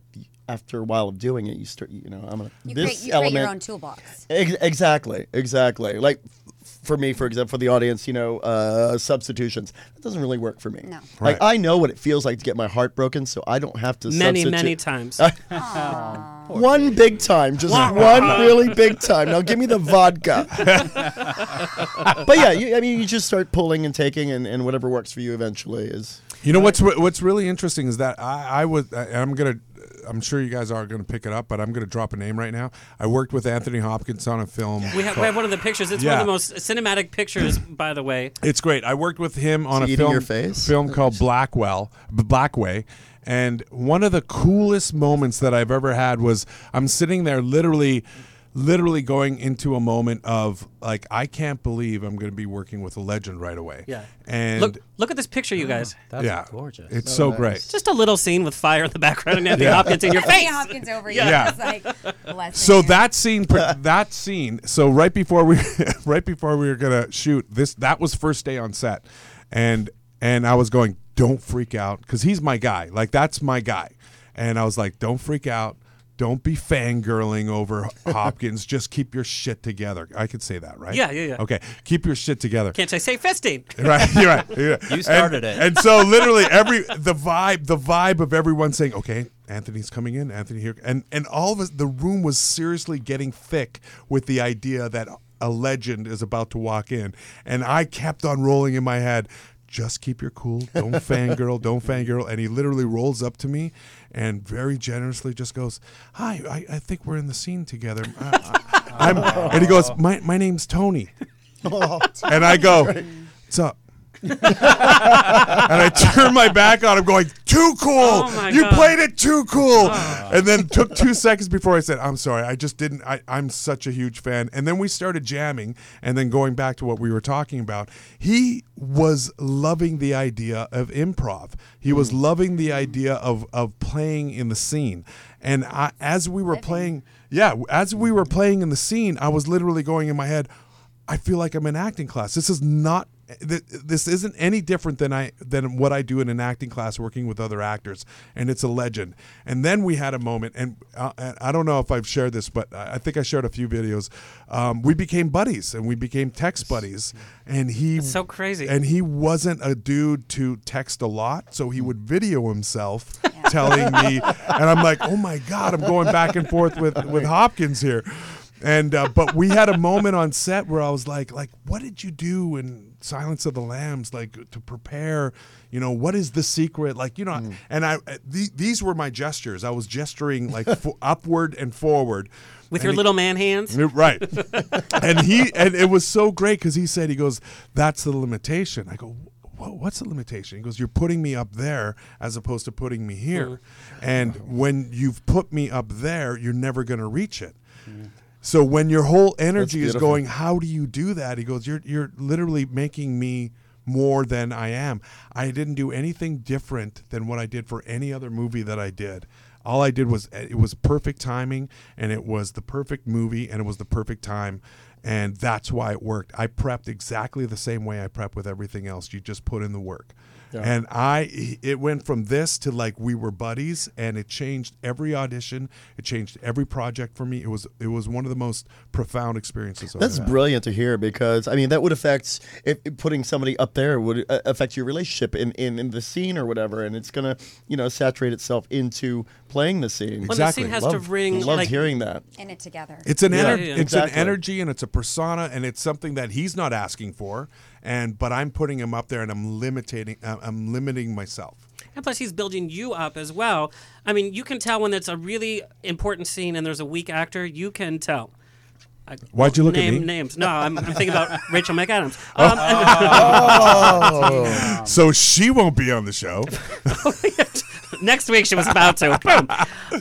after a while of doing it, you start you know I'm gonna You, this create, you element create your own toolbox. Ex- exactly, exactly. Like f- for me, for example, for the audience, you know, uh, substitutions. That doesn't really work for me. No. Like I know what it feels like to get my heart broken, so I don't have to. Many, substitute. many times. One big time, just one really big time. Now give me the vodka. but yeah, you, I mean, you just start pulling and taking, and, and whatever works for you eventually is. You know what's what's really interesting is that I, I was and I'm gonna I'm sure you guys are gonna pick it up, but I'm gonna drop a name right now. I worked with Anthony Hopkins on a film. we, have, we have one of the pictures. It's one of the most cinematic pictures, by the way. It's great. I worked with him on Is a he eating film your face? film called Blackwell, Blackway. And one of the coolest moments that I've ever had was I'm sitting there literally literally going into a moment of like I can't believe I'm going to be working with a legend right away. Yeah. And Look, look at this picture, you guys. That's yeah, gorgeous. It's so great. Just a little scene with fire in the background and Anthony Yeah. Hopkins in your Anthony face. Hopkins over Yeah. you. Yeah. It's like, bless So him. that scene, that scene. So right before we, right before we were gonna shoot this, that was first day on set, and and I was going, don't freak out, because he's my guy. Like that's my guy, and I was like, don't freak out. Don't be fangirling over Hopkins. Just keep your shit together. I could say that, right? Yeah, yeah, yeah. Okay, keep your shit together. Can't I say fisting? Right, you're right. yeah. You started And- it. And so literally every the vibe, the vibe of everyone saying, "Okay, Anthony's coming in, Anthony here," and and all of us, the room was seriously getting thick with the idea that a legend is about to walk in, and I kept on rolling in my head. Just keep your cool. Don't fangirl. Don't fangirl. And he literally rolls up to me and very generously just goes, "Hi, I, I think we're in the scene together." I, I, I'm, and he goes, "My my name's Tony." Oh, and I go, "What's up?" and I turned my back on him, going, "Too cool! Oh my you God. played it too cool!" Oh. And then took two seconds before I said, "I'm sorry, I just didn't. I, I'm such a huge fan." And then we started jamming, and then going back to what we were talking about, he was loving the idea of improv. He was mm. loving the idea of of playing in the scene, and I, as we were playing, yeah, as we were playing in the scene, I was literally going in my head. I feel like I'm in acting class. This is not th- this isn't any different than I than what I do in an acting class working with other actors, and it's a legend. And then we had a moment, and, uh, and I don't know if I've shared this, but I I think I shared a few videos. Um, we became buddies, and we became text buddies. And he so crazy. and he wasn't a dude to text a lot, so he would video himself telling me, and I'm like, oh my god, I'm going back and forth with with Hopkins here. And uh, but we had a moment on set where I was like, like, what did you do in Silence of the Lambs, like to prepare? You know, what is the secret? Like, you know, and I uh, the, these were my gestures. I was gesturing like fo- upward and forward with And your he- little man hands. Right. and he and it was so great because he said he goes, "That's the limitation." I go, "What's the limitation?" He goes, "You're putting me up there as opposed to putting me here, and when you've put me up there, you're never going to reach it." So when your whole energy is going, how do you do that? He goes, you're you're literally making me more than I am. I didn't do anything different than what I did for any other movie that I did. All I did was eh, it was perfect timing and it was the perfect movie and it was the perfect time and that's why it worked. I prepped exactly the same way I prep with everything else. You just put in the work. And I it went from this to like we were buddies and it changed every audition, it changed every project for me. It was it was one of the most profound experiences I've That's had. brilliant to hear because I mean that would affect if if putting somebody up there would uh, affect your relationship in, in, in the scene or whatever, and it's gonna you know saturate itself into playing the scene. Well, the scene has to ring. bring, Loved like- hearing that. in it together. It's an Yeah, ener- yeah, it's exactly. an energy and it's a persona and it's something that he's not asking for and but I'm putting him up there and I'm limiting uh, I'm limiting myself. And plus, he's building you up as well. I mean, you can tell when it's a really important scene and there's a weak actor. You can tell. I Why'd you won't look at name me? names. No, I'm, I'm thinking about Rachel McAdams. Um, So she won't be on the show. Next week she was about to. Boom.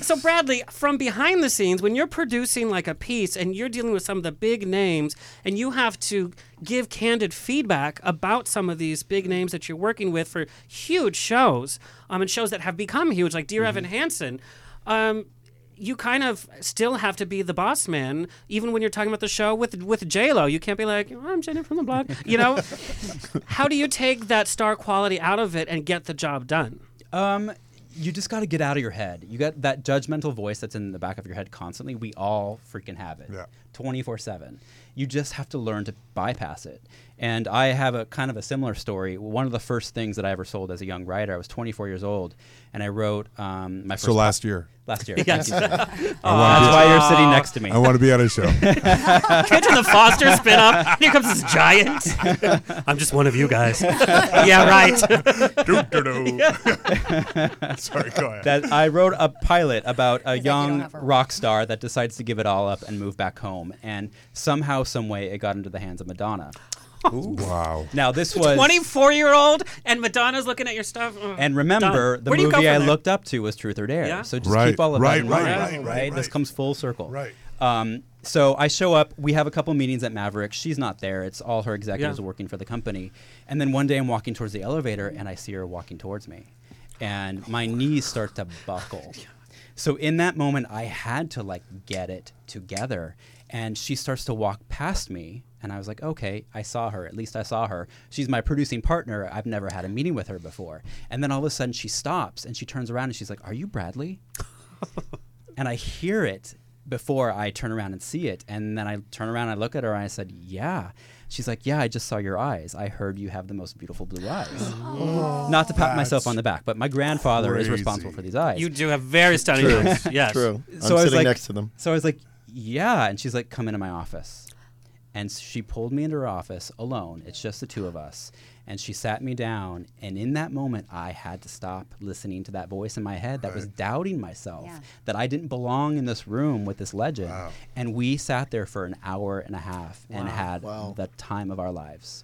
So Bradley, from behind the scenes, when you're producing like a piece and you're dealing with some of the big names, and you have to give candid feedback about some of these big names that you're working with for huge shows, um, and shows that have become huge, like Dear Evan Hansen. Um, you kind of still have to be the boss man, even when you're talking about the show with with J Lo. You can't be like, "Oh, "I'm Jenny from the block," you know. How do you take that star quality out of it and get the job done? Um, you just got to get out of your head. You got that judgmental voice that's in the back of your head constantly. We all freaking have it. Yeah. 24 7. You just have to learn to bypass it. And I have a kind of a similar story. One of the first things that I ever sold as a young writer, I was 24 years old, and I wrote um, my first. So last year. Last year. Yes. Thank you, wanna That's be- why you're sitting next to me. I want to be on a show. Imagine the Foster spin up. Here comes this giant. I'm just one of you guys. yeah, right. Sorry, go ahead. that I wrote a pilot about a He's "You young rock star that decides to give it all up and move back home, and somehow, some way, it got into the hands of Madonna. wow. Now this was 24 year old, and Madonna's looking at your stuff. Ugh, And remember, done. the Where do you go movie I there? looked up to was Truth or Dare. Yeah. So just Right, keep all of right, that in right, mind, right, right, This right. comes full circle. Right. Um, so I show up. We have a couple meetings at Maverick. She's not there. It's all her executives Yeah. working for the company. And then one day I'm walking towards the elevator, and I see her walking towards me, and my knees start to buckle. So in that moment, I had to like get it together. And she starts to walk past me, and I was like, okay, I saw her. At least I saw her. She's my producing partner. I've never had a meeting with her before. And then all of a sudden, she stops and she turns around and she's like, "Are you Bradley?" and I hear it before I turn around and see it. And then I turn around and I look at her and I said, Yeah. She's like, Yeah, I just saw your eyes. I heard you have the most beautiful blue eyes. Not to pat myself on the back, but my grandfather is responsible for these eyes. You do have very stunning True. eyes. Yes. True. I'm So I was sitting like- next to them. So I was like, Yeah. And she's like, Come into my office. And she pulled me into her office alone. It's just the two of us. And she sat me down. And in that moment, I had to stop listening to that voice in my head that was doubting myself, Yeah. that I didn't belong in this room with this legend. Wow. And we sat there for an hour and a half and had Wow. the time of our lives.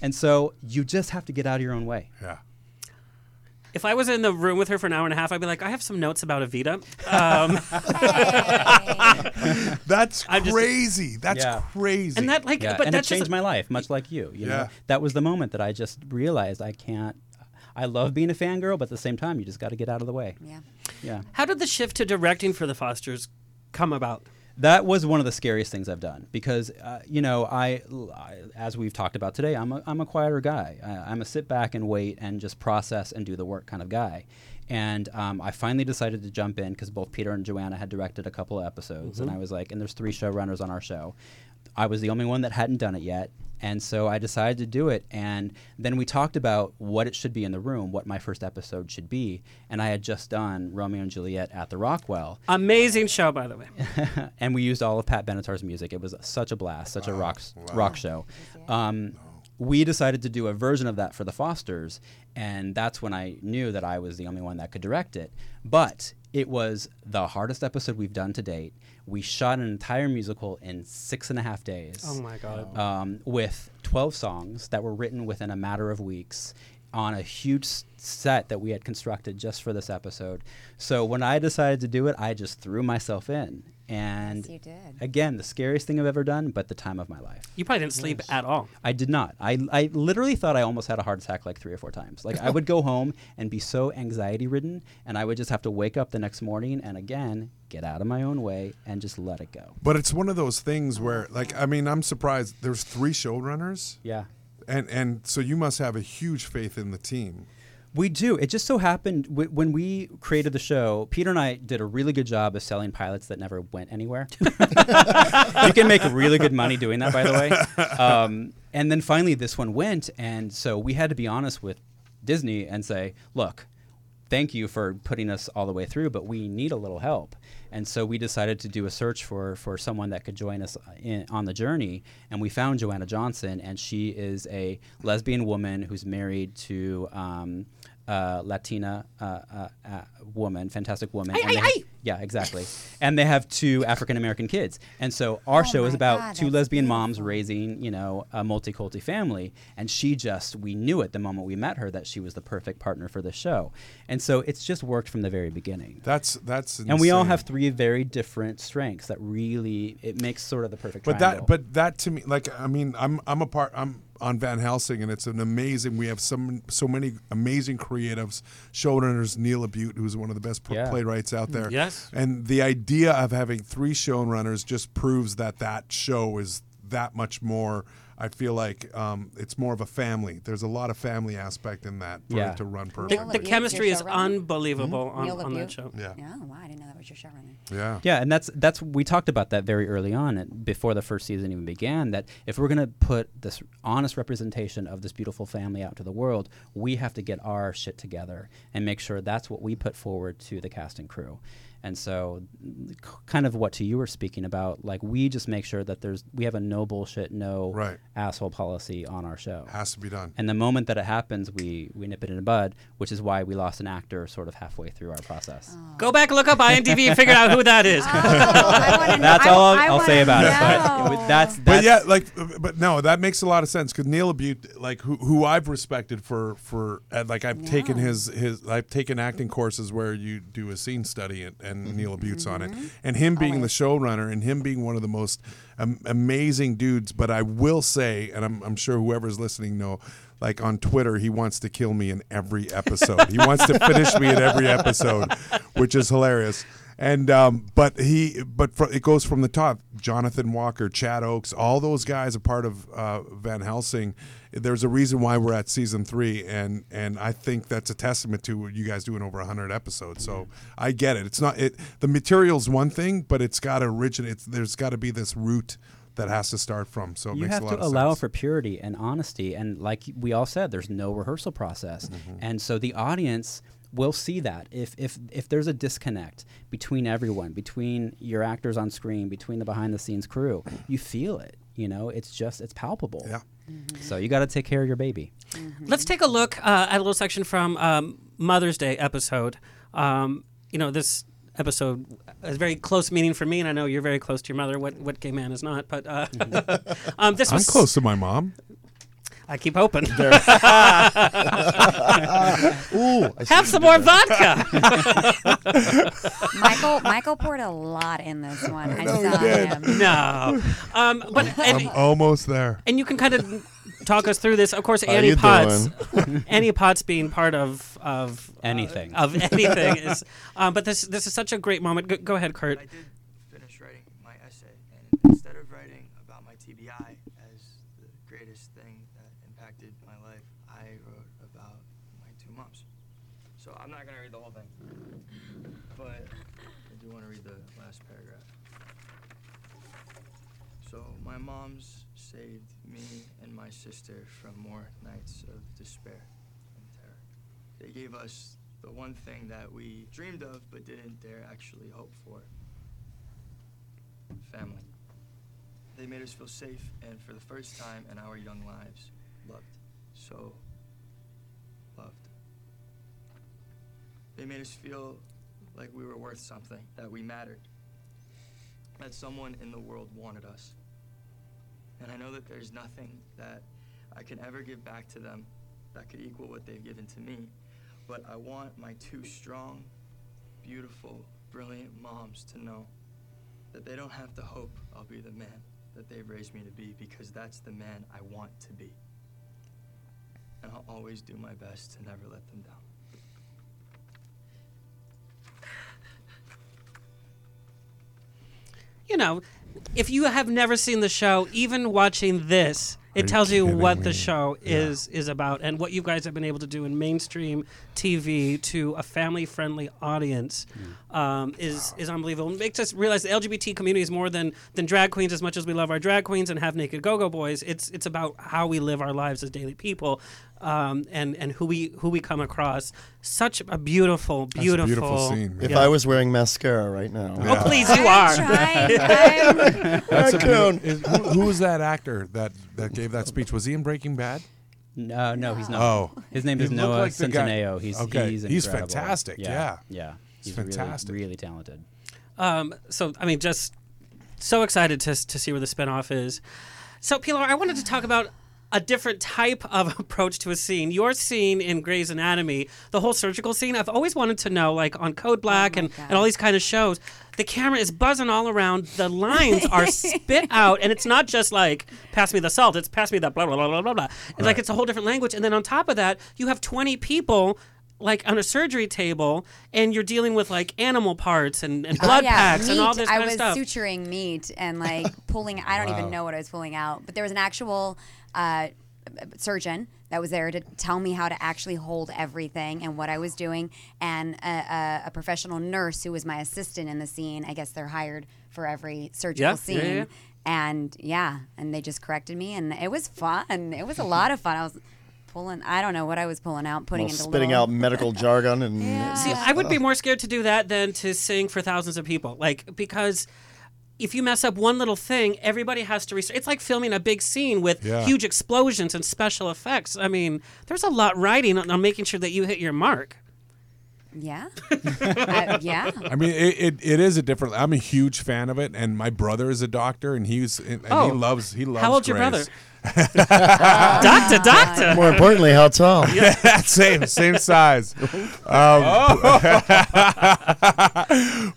And so you just have to get out of your own way. Yeah. If I was in the room with her for an hour and a half, I'd be like, I have some notes about Evita. Um, That's I'm just- crazy. That's Yeah. crazy. and that, like, Yeah, but and it changed just, my life, much like you. You Yeah. know, that was the moment that I just realized I can't. I love being a fangirl, but at the same time, you just got to get out of the way. Yeah. Yeah, How did the shift to directing for the Fosters come about? That was one of the scariest things I've done because uh, you know I, I- as we've talked about today, I'm a, I'm a quieter guy. I, I'm a sit back and wait and just process and do the work kind of guy. And um, I finally decided to jump in because both Peter and Joanna had directed a couple of episodes, and I was like, and there's three showrunners on our show. I was the only one that hadn't done it yet. And so I decided to do it. And then we talked about what it should be in the room, what my first episode should be. And I had just done Romeo and Juliet at the Rockwell. Amazing show, by the way. and we used all of Pat Benatar's music. It was such a blast, such a rock rock show. Um, we decided to do a version of that for the Fosters, and that's when I knew that I was the only one that could direct it. But it was the hardest episode we've done to date. We shot an entire musical in six and a half days Oh my God. um, with 12 songs that were written within a matter of weeks on a huge set that we had constructed just for this episode. So when I decided to do it, I just threw myself in. And Yes, you did. again, the scariest thing I've ever done, but the time of my life. You probably didn't sleep at all. I did not. I, I literally thought I almost had a heart attack like three or four times. Like I would go home and be so anxiety ridden, and I would just have to wake up the next morning and again get out of my own way and just let it go. but it's one of those things where, like, I mean, I'm surprised. There's three showrunners, Yeah. And and so you must have a huge faith in the team. We do. It just so happened w- when we created the show, Peter and I did a really good job of selling pilots that never went anywhere. you can make really good money doing that, by the way. Um, and then finally, this one went. And so we had to be honest with Disney and say, look, thank you for putting us all the way through, but we need a little help. And so we decided to do a search for, for someone that could join us in, on the journey. And we found Joanna Johnson, and she is a lesbian woman who's married to um, a Latina uh, uh, uh, woman, fantastic woman. Aye, aye, they- aye. Yeah, exactly. And they have two African American kids. And so our Oh show is about God, two that's lesbian moms raising, you know, a multiculti family. And she just, we knew it the moment we met her that she was the perfect partner for the show. And so it's just worked from the very beginning. That's that's And we all have three very different strengths that really, it makes sort of the perfect But triangle. that, but that to me, like, I mean, I'm I'm a part. I'm on Van Helsing, and it's an amazing. We have some so many amazing creatives, showrunners. Neil LaBute, who's one of the best Yeah. playwrights out there. Yes. And the idea of having three showrunners just proves that that show is that much more I feel like um, it's more of a family. There's a lot of family aspect in that for Yeah. it to run The, perfect. The chemistry is showrunner? unbelievable on, Neil on that LaBute? show. yeah. Yeah, wow, I didn't know that was your showrunner. Yeah. Yeah, and that's that's we talked about that very early on, before the first season even began. That if we're going to put this honest representation of this beautiful family out to the world, we have to get our shit together and make sure that's what we put forward to the cast and crew. And so, kind of what to you were speaking about, like we just make sure that there's we have a no bullshit, no Right. asshole policy on our show. Has to be done. And the moment that it happens, we we nip it in the bud, which is why we lost an actor sort of halfway through our process. Oh. Go back, and look up IMDb, and figure out who that is. Oh, I That's I- all I I'll, I'll say wanna about it. But that's, that's But yeah, like, but no, that makes a lot of sense because Neil LaBute, like, who, who I've respected for for like I've taken his his I've taken acting courses where you do a scene study and, and Neil LaBute's on Mm-hmm. it, and him being the showrunner and him being one of the most um, amazing dudes. But I will say, and I'm I'm sure whoever's listening know. Like on Twitter, he wants to kill me in every episode. he wants to finish me in every episode, which is hilarious. And um, but he but fr- it goes from the top. Jonathan Walker, Chad Oakes, all those guys are part of uh, Van Helsing. There's a reason why we're at season three, and and I think that's a testament to what you guys doing over hundred episodes. So I get it. It's not it. The material's one thing, but it's got to originate. It's, there's got to be this root that has to start from. So it you makes have a lot to of allow sense. for purity and honesty and like we all said there's no rehearsal process Mm-hmm. and so the audience will see that if if if there's a disconnect between everyone between your actors on screen between the behind the scenes crew you feel it you know it's just it's palpable Yeah. so you got to take care of your baby Let's take a look uh, at a little section from um, Mother's Day episode. Um, you know, this episode has very close meaning for me, and I know you're very close to your mother. What what gay man is not? But uh, um, this I'm was close to my mom. I keep hoping. Ooh, I Have some more there. vodka. Michael Michael poured a lot in this one. I, know he saw did. him. no, um, but and, I'm almost there. and you can kind of talk us through this. Of course, How Annie you Potts. Annie Potts being part of of uh, Anything. of anything is. Um, but this this is such a great moment. Go, go ahead, Kurt. I did finish writing my essay, and instead of writing about my TBI as the greatest thing that impacted my life, I wrote about my two moms. So I'm not gonna read the whole thing, but I do want to read the last paragraph. So my moms saved me and my sister from more nights of despair and terror. They gave us the one thing that we dreamed of but didn't dare actually hope for family. They made us feel safe and for the first time in our young lives, loved. So loved. They made us feel like we were worth something, that we mattered, that someone in the world wanted us. And I know that there's nothing that I can ever give back to them that could equal what they've given to me. But I want my two strong, beautiful, brilliant moms to know that they don't have to hope I'll be the man that they've raised me to be because that's the man I want to be. And I'll always do my best to never let them down. you know, if you have never seen the show, even watching this, it tells you kidding what the show is is about and what you guys have been able to do in mainstream TV to a family-friendly audience um, is is unbelievable. It makes us realize the LGBT community is more than than drag queens. As much as we love our drag queens and have naked go-go boys, it's it's about how we live our lives as daily people. Um, and and who we who we come across, such a beautiful, That's a beautiful, beautiful scene. If Yeah. I was wearing mascara right now. Oh please, you are. Trying, I'm- That's a Raccoon. is- who, who was that actor that, that gave that speech? Was he in Breaking Bad? no no he's not Oh. his name He is looked Noah like the guy- Centineo he's Okay, he's, he's incredible. fantastic, yeah. yeah He's he's fantastic. really, really talented Um, so I mean, just so excited to to see where the spinoff is. So Pilar, I wanted to talk about a different type of approach to a scene. Your scene in Grey's Anatomy, the whole surgical scene. I've always wanted to know, like on Code Black my and, and all these kind of shows, the camera is buzzing all around. The lines are spit out, and it's not just like "pass me the salt." It's "pass me the blah blah blah blah blah blah." It's like it's a whole different language. And then on top of that, you have twenty people like on a surgery table and you're dealing with like animal parts and, and Oh, blood yeah, packs and all this kind of stuff. I was suturing meat and like pulling. I don't Wow. even know what I was pulling out, but there was an actual uh, surgeon that was there to tell me how to actually hold everything and what I was doing, and a, a, a professional nurse who was my assistant in the scene. I guess they're hired for every surgical Yeah, yeah, scene. yeah, yeah. And yeah, and they just corrected me, and it was fun. It was a lot of fun. I was pulling. I don't know what I was pulling out, putting Well, into spitting little, out medical jargon and See, I would be more scared to do that than to sing for thousands of people. Like because if you mess up one little thing, everybody has to restart. It's like filming a big scene with Yeah. huge explosions and special effects. I mean, there's a lot riding on, on making sure that you hit your mark. Yeah, I- uh, yeah. I mean, it, it, it is a different. I'm a huge fan of it, and my brother is a doctor, and he's and Oh. he loves he loves. How old's your brother? Doctor, doctor. more importantly, how tall? Yeah, same same size. Um,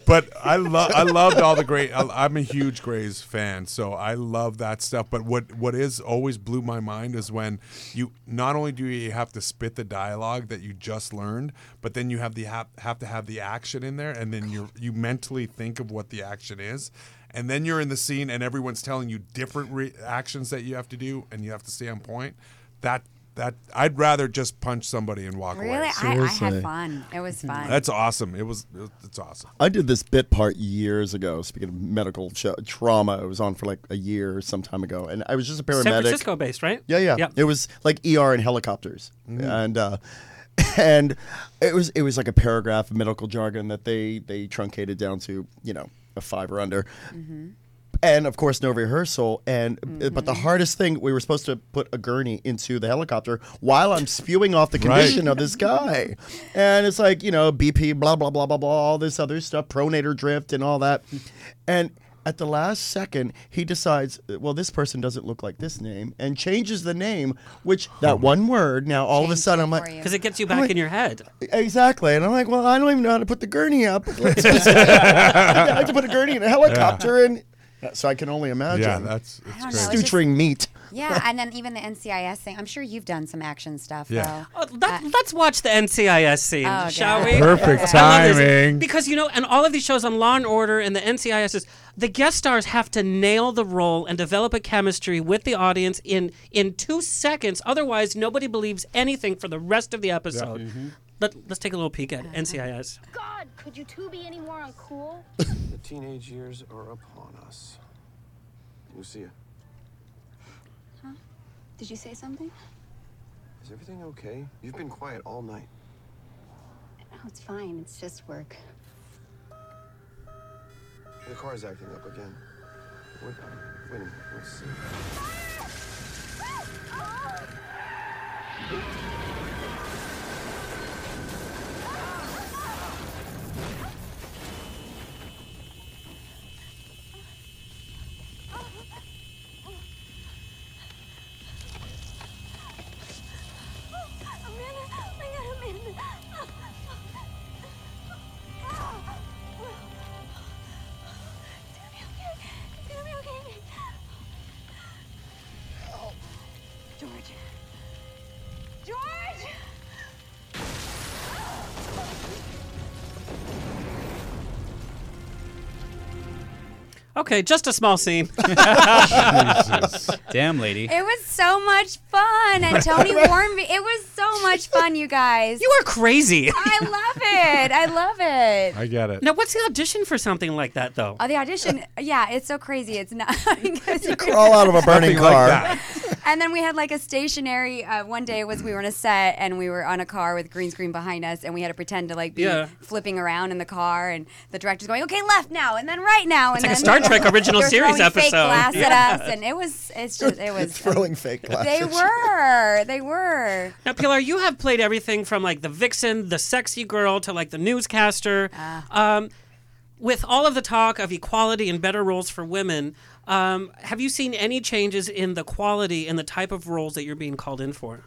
but I love I loved all the great. I, I'm a huge Grey's fan, so I love that stuff. But what what is always blew my mind is when you not only do you have to spit the dialogue that you just learned, but then you have the have, have to have the action in there, and then you you mentally think of what the action is. And then you're in the scene, and everyone's telling you different re- actions that you have to do, and you have to stay on point. That that I'd rather just punch somebody and walk Really, away. I, I had fun. It was fun. That's awesome. It was. It's awesome. I did this bit part years ago. Speaking of medical show, trauma, it was on for like a year some time ago, and I was just a paramedic. San Francisco based, right? Yeah, yeah. Yep. It was like ER and helicopters, and uh, and it was it was like a paragraph of medical jargon that they they truncated down to you know a five or under. Mm-hmm. And of course, no rehearsal. And uh, but the mm-hmm. hardest thing, we were supposed to put a gurney into the helicopter while I'm spewing off the condition of this guy, and it's like you know BP, blah blah blah blah blah, all this other stuff, pronator drift, and all that. And at the last second, he decides, well, this person doesn't look like this name, and changes the name, which that hmm. one word. Now all of a Changed sudden, I'm like, for you. Because it gets you back like- in your head. Exactly. And I'm like, well, I don't even know how to put the gurney up. Let's just- I have to put a gurney in a helicopter. And so I can only imagine. Yeah, that's it's I don't know, it's just- Suturing meat. Yeah, and then even the NCIS thing. I'm sure you've done some action stuff, Yeah. though. Oh, let, uh, let's watch the NCIS scene, Oh, shall God. we? Perfect I timing. Because you know, and all of these shows on Law and Order and the NCIS is the guest stars have to nail the role and develop a chemistry with the audience in in two seconds. Otherwise, nobody believes anything for the rest of the episode. Mm-hmm. Let, let's take a little peek at uh-huh. NCIS. God, could you two be any more uncool? The teenage years are upon us. Lucia, Did you say something? is everything okay? You've been quiet all night. No, it's fine. It's just work. The car's acting up again. What? Wait a minute. Let's see. Amanda, Okay, just a small scene. Damn, lady. It was so much fun, and Tony warned me. It was so much fun, you guys. you are crazy. I love it. I love it. I get it. now, what's the audition for something like that, though? Oh, the audition. Yeah, it's so crazy. It's not you Crawl out of a burning Nothing like car. that. And then we had like a stationary. Uh, one day was we were in a set and we were on a car with green screen behind us, and we had to pretend to like be Yeah. flipping around in the car, and the director's going, "Okay, left now, and then right now." It's and like a Star Trek original they're series throwing Fake glass Yeah. at us, and it was. It's just. It was. Throwing fake glass. They were. They were. Now, Pilar, you have played everything from like the vixen, the sexy girl, to like the newscaster. Um, with all of the talk of equality and better roles for women, um, have you seen any changes in the quality and the type of roles that you're being called in for?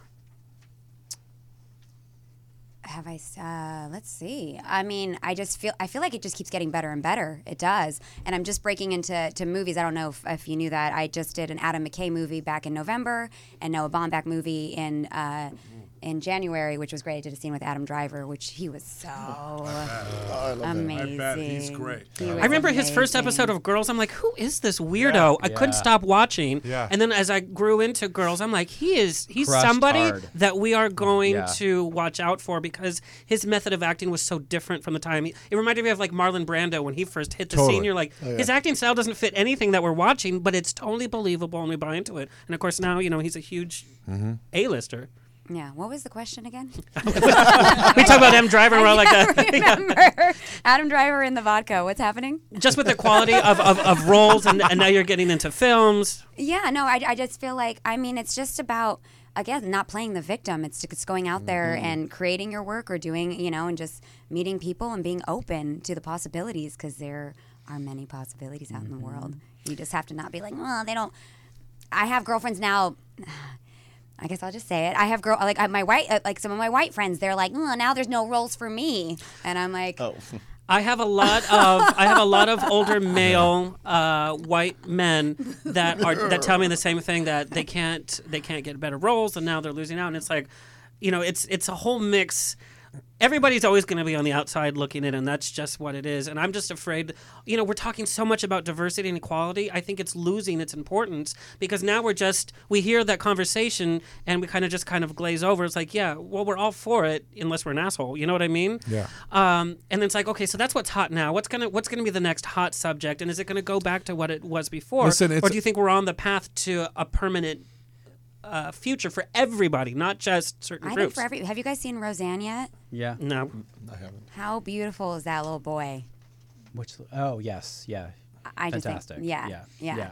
Have I? Uh, let's see. I mean, I just feel. I feel like it just keeps getting better and better. It does. And I'm just breaking into to movies. I don't know if, if you knew that. I just did an Adam McKay movie back in November, and Noah Baumbach movie in uh, in January, which was great. I did a scene with Adam Driver, which he was so I amazing. bet he's great. He I remember his first episode of Girls. I'm like, who is this weirdo? I couldn't stop watching. Yeah. And then as I grew into Girls, I'm like, he is he's Crushed somebody hard. that we are going Yeah. to watch out for because his method of acting was so different from the time. It reminded me of like Marlon Brando when he first hit the Totally. scene. You're like, oh, his acting style doesn't fit anything that we're watching, but it's totally believable and we buy into it. And of course now, you know, he's a huge mm-hmm. A-lister. Yeah. What was the question again? We talk about Adam Driver, and we're all like that. remember Adam Driver in the vodka. What's happening? Just with the quality of, of, of roles, and, and now you're getting into films. Yeah, no, I, I just feel like I mean it's just about again not playing the victim. It's it's going out there Mm-hmm. and creating your work or doing you know and just meeting people and being open to the possibilities because there are many possibilities out in the world. Mm-hmm. You just have to not be like, well, they don't. I have girlfriends now. I guess I'll just say it. I have girl like my white uh, like some of my white friends. They're like, oh, now there's no roles for me, and I'm like, Oh, I have a lot of I have a lot of older male uh, white men that are that tell me the same thing that they can't they can't get better roles and now they're losing out and it's like you know it's it's a whole mix everybody's always going to be on the outside looking in and that's just what it is and i'm just afraid you know we're talking so much about diversity and equality i think it's losing its importance because now we're just we hear that conversation and we kind of just kind of glaze over. It's like yeah well we're all for it unless we're an asshole you know what i mean? Yeah. um, and then it's like okay so that's what's hot now. What's gonna what's gonna be the next hot subject and is it gonna go back to what it was before? Listen, or do you think we're on the path to a permanent uh, future for everybody not just certain I think for every. Have you guys seen Roseanne yet? Yeah. no I haven't. How beautiful is that little boy? Which? Oh yes, yeah. I just think- Fantastic. yeah, yeah, yeah.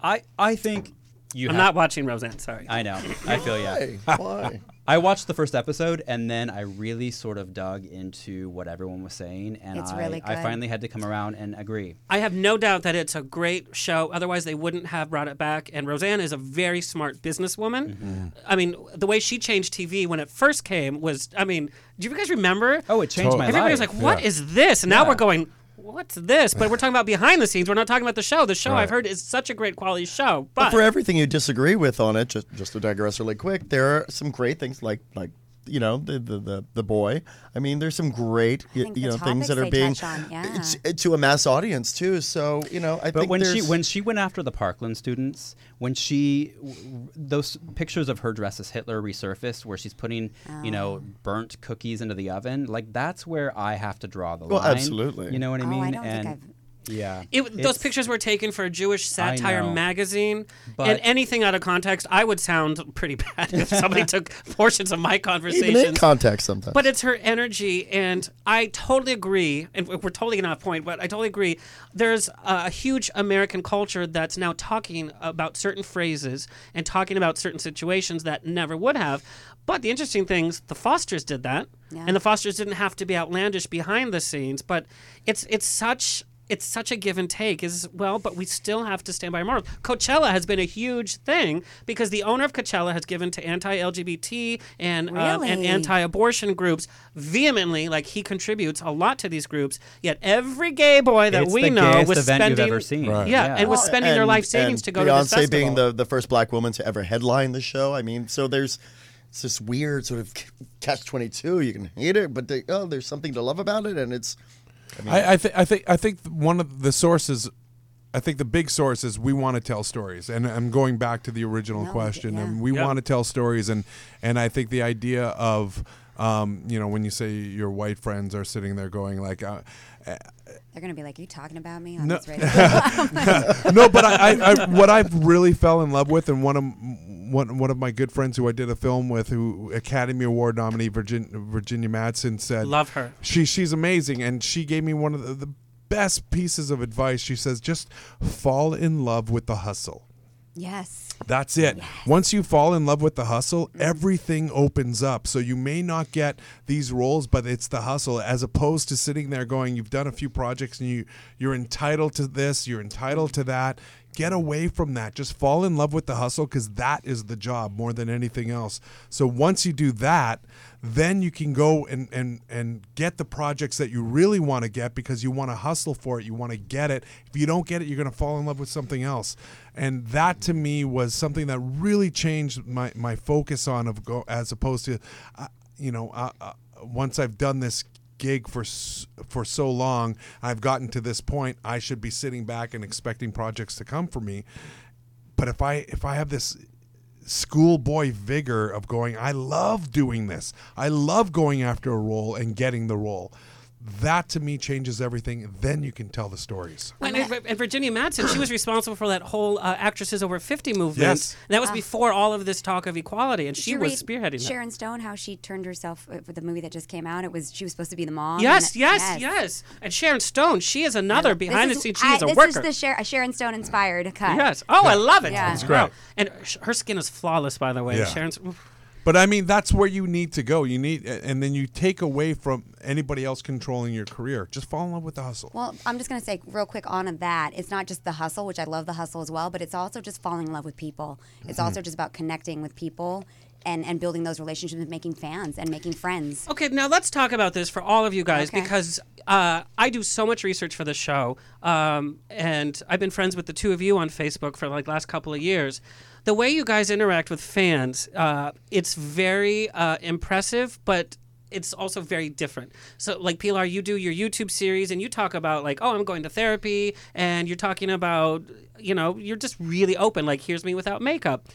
I I think you. i'm have- not watching roseanne sorry I know. I feel yeah. Hey, why? I watched the first episode and then I really sort of dug into what everyone was saying, and It's I, really I good. finally had to come around and agree. I have no doubt that it's a great show. Otherwise, they wouldn't have brought it back. And Roseanne is a very smart businesswoman. Mm-hmm. I mean, the way she changed TV when it first came was, I mean, do you guys remember? Oh, it changed my Everybody was like, "What is Yeah. this?" And now Yeah. we're going, "What's this?" But we're talking about behind the scenes. We're not talking about the show. The show Right. I've heard is such a great quality show. But But for everything you disagree with on it, just just to digress really quick, there are some great things like like you know the the the, the boy. I mean, there's some great y- you know things that are being on, yeah. t- to a mass audience too. So you know, I But think when she when she went after the Parkland students, when she w- w- those pictures of her dressed as Hitler resurfaced, where she's putting you know Oh. burnt cookies into the oven, like that's where I have to draw the Well, line. absolutely. You know what I Oh, I mean? don't think I've- yeah, It, those pictures were taken for a Jewish satire magazine, But- and anything out of context, I would sound pretty bad if somebody took portions of my conversations. even in context sometimes. But it's her energy, and I totally agree. And we're totally getting off point, but I totally agree. There's a huge American culture that's now talking about certain phrases and talking about certain situations that never would have. But the interesting things, the Fosters did that, Yeah. and the Fosters didn't have to be outlandish behind the scenes. But it's it's such. It's such a give and take, is well, but we still have to stand by our morals. Coachella has been a huge thing because the owner of Coachella has given to anti-LGBT and uh, and anti-abortion groups vehemently. Like he contributes a lot to these groups. Yet every gay boy that It's we the know was event you've spending, ever seen. Right. yeah, Yeah. and was Well, spending their life savings to go to this Beyonce festival. being the, the first black woman to ever headline the show. I mean, so there's it's this weird sort of catch twenty two. You can hate it, but they, oh, there's something to love about it, and it's. I mean, I, I think I think I think one of the sources, I think the big source is we want to tell stories, and I'm going back to the original No, question, yeah. and we Yeah. want to tell stories, and and I think the idea of, um, you know, when you say your white friends are sitting there going like. Uh, They're gonna be like, "Are you talking about me on No. this radio?" no, but I, I, I, what I really fell in love with, and one of one one of my good friends who I did a film with, who Academy Award nominee Virginia Virginia Madsen said, Love her. She she's amazing, and she gave me one of the, the best pieces of advice. She says, just fall in love with the hustle. Yes. That's it. Once you fall in love with the hustle, everything opens up. So you may not get these roles, but it's the hustle as opposed to sitting there going, you've done a few projects and you you're entitled to this, you're entitled to that. Get away from that. Just fall in love with the hustle because that is the job more than anything else. So once you do that, then you can go and and and get the projects that you really want to get because you want to hustle for it. You want to get it. If you don't get it, you're going to fall in love with something else. And that to me was something that really changed my my focus on of go as opposed to, uh, you know, uh, uh, once I've done this gig for for so long, I've gotten to this point. I should be sitting back and expecting projects to come for me. But if I if I have this schoolboy vigor of going, I love doing this. I love going after a role and getting the role. That to me changes everything. Then you can tell the stories. And, and- and Virginia Madsen, she was responsible for that whole uh, actresses over 50 movement. Yes. And that was Ah. before all of this talk of equality, and she you was read spearheading that. Sharon Stone, how she turned herself uh, for the movie that just came out. It was she was supposed to be the mom. Yes, and- yes, yes, And Sharon Stone, she is another This behind is- the scenes. She I- is a this worker. is the Sher- Sharon Stone inspired cut. Yes. Oh, I love it. Yeah. It's great. Wow. And her skin is flawless, by the way. Yeah. Sharon's. oof. But I mean, that's where you need to go. You need, and then you take away from anybody else controlling your career. Just fall in love with the hustle. Well, I'm just going to say real quick on that. It's not just the hustle, which I love the hustle as well, but it's also just falling in love with people. It's Mhm. also just about connecting with people and, and building those relationships and making fans and making friends. Okay, now let's talk about this for all of you guys Okay. because uh, I do so much research for the show, um, and I've been friends with the two of you on Facebook for like last couple of years. The way you guys interact with fans, uh, it's very uh, impressive, but it's also very different. So, like Pilar, you do your YouTube series and you talk about like, oh, I'm going to therapy, and you're talking about, you know, you're just really open. Like, here's me without makeup.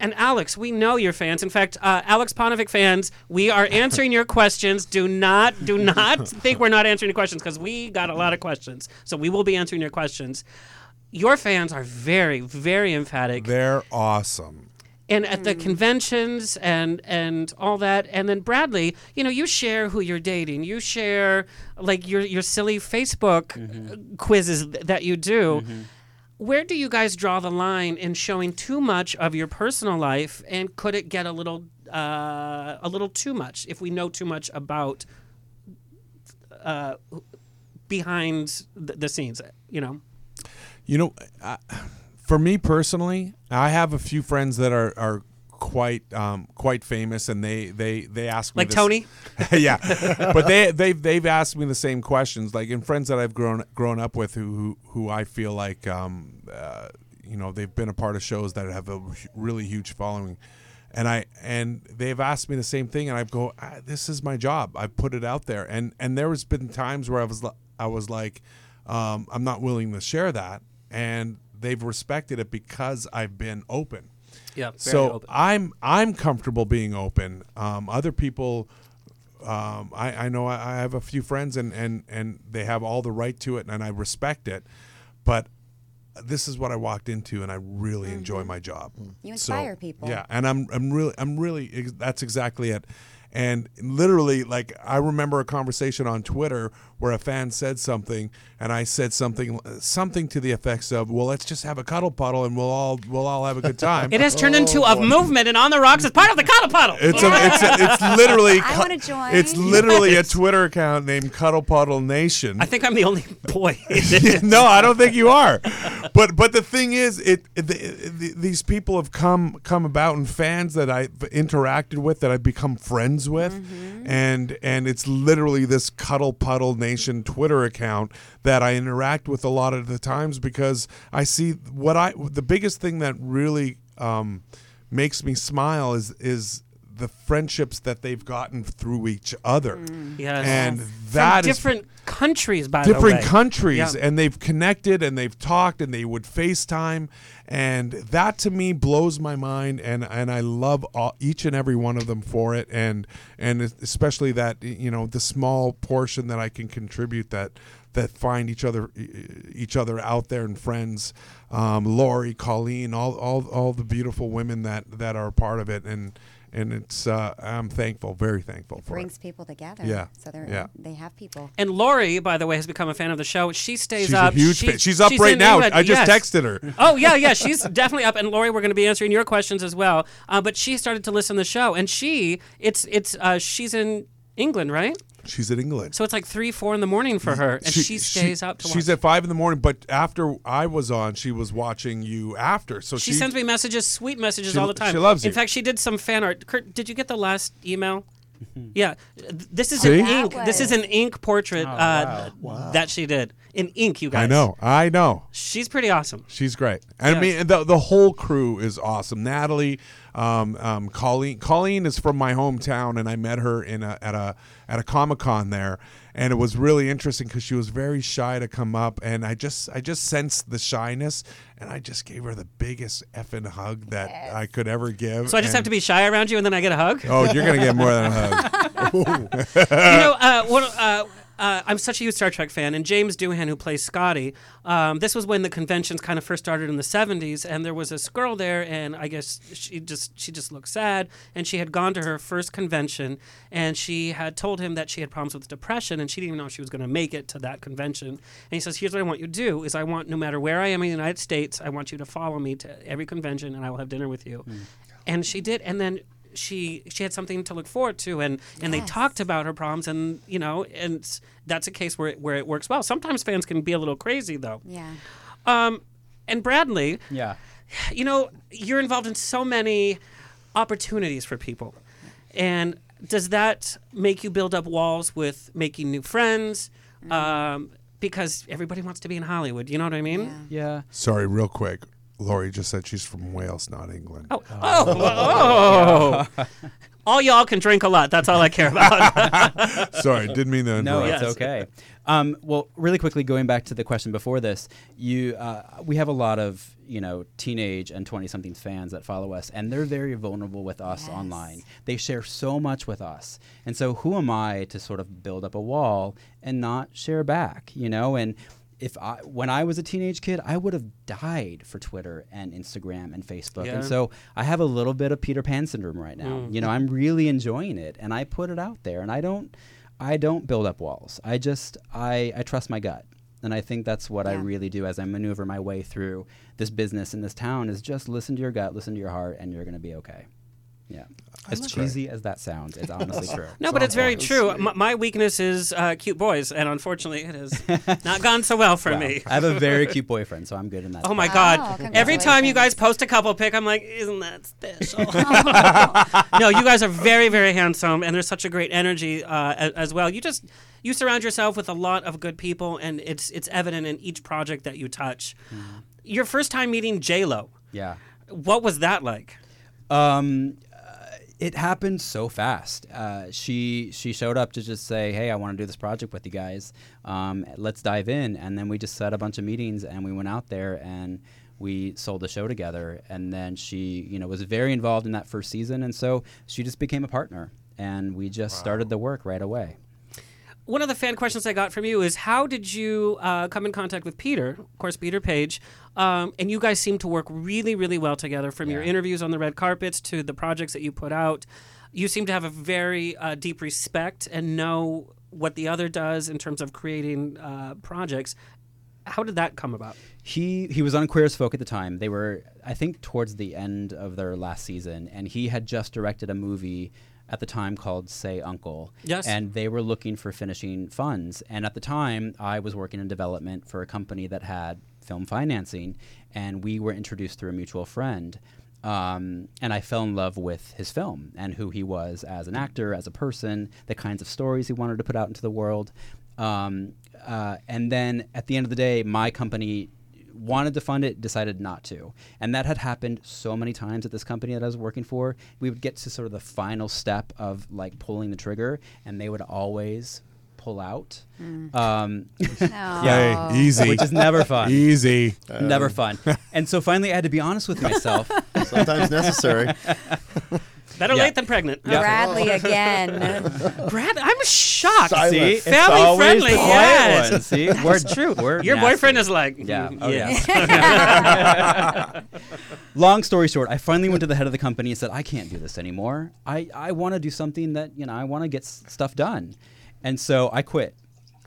And Alex, we know your fans. In fact, uh, Aleks Paunovic fans, we are answering your questions. Do not, do not think we're not answering your questions because we got a lot of questions. So we will be answering your questions. Your fans are very, very emphatic. They're awesome. And at the conventions and and all that, and then Bradley, you know, you share who you're dating. You share like your your silly Facebook uh, quizzes that you do. Where do you guys draw the line in showing too much of your personal life, and could it get a little uh, a little too much if we know too much about uh, behind the, the scenes? You know. You know, uh, for me personally, I have a few friends that are are quite um, quite famous, and they they they ask me Like this- Tony? yeah, but they they've they've asked me the same questions, like in friends that I've grown grown up with, who who, who I feel like um, uh, you know they've been a part of shows that have a really huge following. And I and they've asked me the same thing, and I go, ah, "This is my job. I put it out there." And and there has been times where I was I was like, um, "I'm not willing to share that," and they've respected it because I've been open. Yeah, So open. I'm I'm comfortable being open. Um, other people, um, I, I know I, I have a few friends and, and and they have all the right to it, and I respect it. But this is what I walked into, and I really enjoy my job. Mm-hmm. You So, inspire people. Yeah, and I'm I'm really I'm really that's exactly it. And literally, like I remember a conversation on Twitter where a fan said something, and I said something something to the effects of, "Well, let's just have a cuddle puddle, and we'll all we'll all have a good time." It has turned oh, into a movement, and on the rocks is part of the cuddle puddle. It's a, it's a, it's literally I cu- wanna join. It's literally a Twitter account named Cuddle Puddle Nation. I think I'm the only boy. no, I don't think you are. But but the thing is, it, it the, the, these people have come come about and fans that I've interacted with that I've become friends with, and and it's literally this Cuddle Puddle Nation Twitter account that I interact with a lot of the times because I see what I the biggest thing that really um, makes me smile is is the friendships that they've gotten through each other. Yes. And From that is different countries, by the way. different countries Yeah. and they've connected and they've talked and they would FaceTime and that to me blows my mind and and I love all, each and every one of them for it and and especially that you know the small portion that I can contribute that that find each other each other out there and friends um, Lori Colleen all, all all the beautiful women that that are a part of it and and it's uh, I'm thankful very thankful for brings it. people together. Yeah. So they're Yeah. they have people. And Lori, by the way, has become a fan of the show. She stays She's a up. huge fan. She's up right now. England. I just Yes. texted her. Oh yeah, yeah. She's definitely up. And Lori, we're going to be answering your questions as well. Uh, but she started to listen to the show, and she, it's it's uh, she's in England, right? She's in England. So it's like three, four in the morning for her, and she, stays up to She's watch. at five in the morning, but after I was on, she was watching you after. So she she, sends me messages, sweet messages She- all the time. she loves it. In you. fact, she did some fan art. Kurt, did you get the last email? Yeah, Th- this is See? an That ink. This is an ink portrait Oh, uh, wow. that she did in ink. You guys, I know, I know. She's pretty awesome. She's great. And I Yes. mean, the the whole crew is awesome. Natalie, um, um, Colleen. Colleen is from my hometown, and I met her in a, at a at a Comic Con there, and it was really interesting because she was very shy to come up, and I just I just sensed the shyness, and I just gave her the biggest effing hug that I could ever give. So I just have to be shy around you, and then I get a hug. Oh, you're gonna get more than a hug. you know, uh, one, uh, uh, I'm such a huge Star Trek fan, and James Doohan, who plays Scotty, um, this was when the conventions kind of first started in the 70s, and there was this girl there, and I guess she just she just looked sad, and she had gone to her first convention, and she had told him that she had problems with depression, and she didn't even know if she was going to make it to that convention. And he says, "Here's what I want you to do: is I want no matter where I am in the United States, I want you to follow me to every convention, and I will have dinner with you." And she did, and then she she had something to look forward to and and they talked about her problems and you know and that's a case where it, where it works well sometimes fans can be a little crazy though Yeah. um and bradley Yeah. you know you're involved in so many opportunities for people and does that make you build up walls with making new friends um because everybody wants to be in hollywood you know what i mean Yeah. Sorry, real quick. Lori just said she's from Wales, not England. Oh, oh, oh. all y'all can drink a lot. That's all I care about. Sorry, didn't mean to No, interrupt. it's okay. Um, well, really quickly, going back to the question before this, you, uh, we have a lot of you know teenage and twenty somethings fans that follow us, and they're very vulnerable with us online. They share so much with us, and so who am I to sort of build up a wall and not share back? You know, and if I when I was a teenage kid, I would have died for Twitter and Instagram and Facebook. Yeah. And so I have a little bit of Peter Pan syndrome right now. Mm. You know, I'm really enjoying it and I put it out there and I don't I don't build up walls. I just I I trust my gut. And I think that's what I really do as I maneuver my way through this business in this town is just listen to your gut, listen to your heart and you're going to be okay. Yeah. As love cheesy as that sounds, it's honestly true. No, but it's very true. M- my weakness is uh, cute boys, and unfortunately, it has not gone so well for Wow. me. I have a very cute boyfriend, so I'm good in that. Oh my space. God! Every time you guys post a couple pic, I'm like, isn't that special? no, you guys are very, very handsome, and there's such a great energy uh, as, as well. You just you surround yourself with a lot of good people, and it's it's evident in each project that you touch. Your first time meeting J Lo, Yeah. what was that like? Um, it happened so fast. Uh, she she showed up to just say, "Hey, I want to do this project with you guys. Um, let's dive in." And then we just set a bunch of meetings, and we went out there and we sold the show together. And then she, you know, was very involved in that first season, and so she just became a partner, and we just started the work right away. One of the fan questions I got from you is how did you uh, come in contact with Peter? Of course, Peter Paige. Um, and you guys seem to work really, really well together from your interviews on the red carpets to the projects that you put out. You seem to have a very uh, deep respect and know what the other does in terms of creating uh, projects. How did that come about? he he was on Queer as Folk at the time. They were, I think, towards the end of their last season, and he had just directed a movie at the time called Say Uncle. Yes. And they were looking for finishing funds. And at the time, I was working in development for a company that had film financing, and we were introduced through a mutual friend. Um, and I fell in love with his film and who he was as an actor, as a person, the kinds of stories he wanted to put out into the world. Um, uh, and then at the end of the day, my company wanted to fund it, decided not to. And that had happened so many times at this company that I was working for. We would get to sort of the final step of like pulling the trigger, and they would always pull out. Mm. Um, Hey, easy. Which is never fun. Easy. never Um, fun. And so finally, I had to be honest with myself. Sometimes necessary. Better Yeah. late than pregnant. Yeah. Bradley again. Brad, I'm shocked. Silence. See, it's Family always friendly, the quiet yes. one. See, That's we're true. We're Your nasty. boyfriend is like, Yeah. mm, Oh, yes. yeah. Long story short, I finally went to the head of the company and said, I can't do this anymore. I, I want to do something that, you know, I want to get s- stuff done. And so I quit.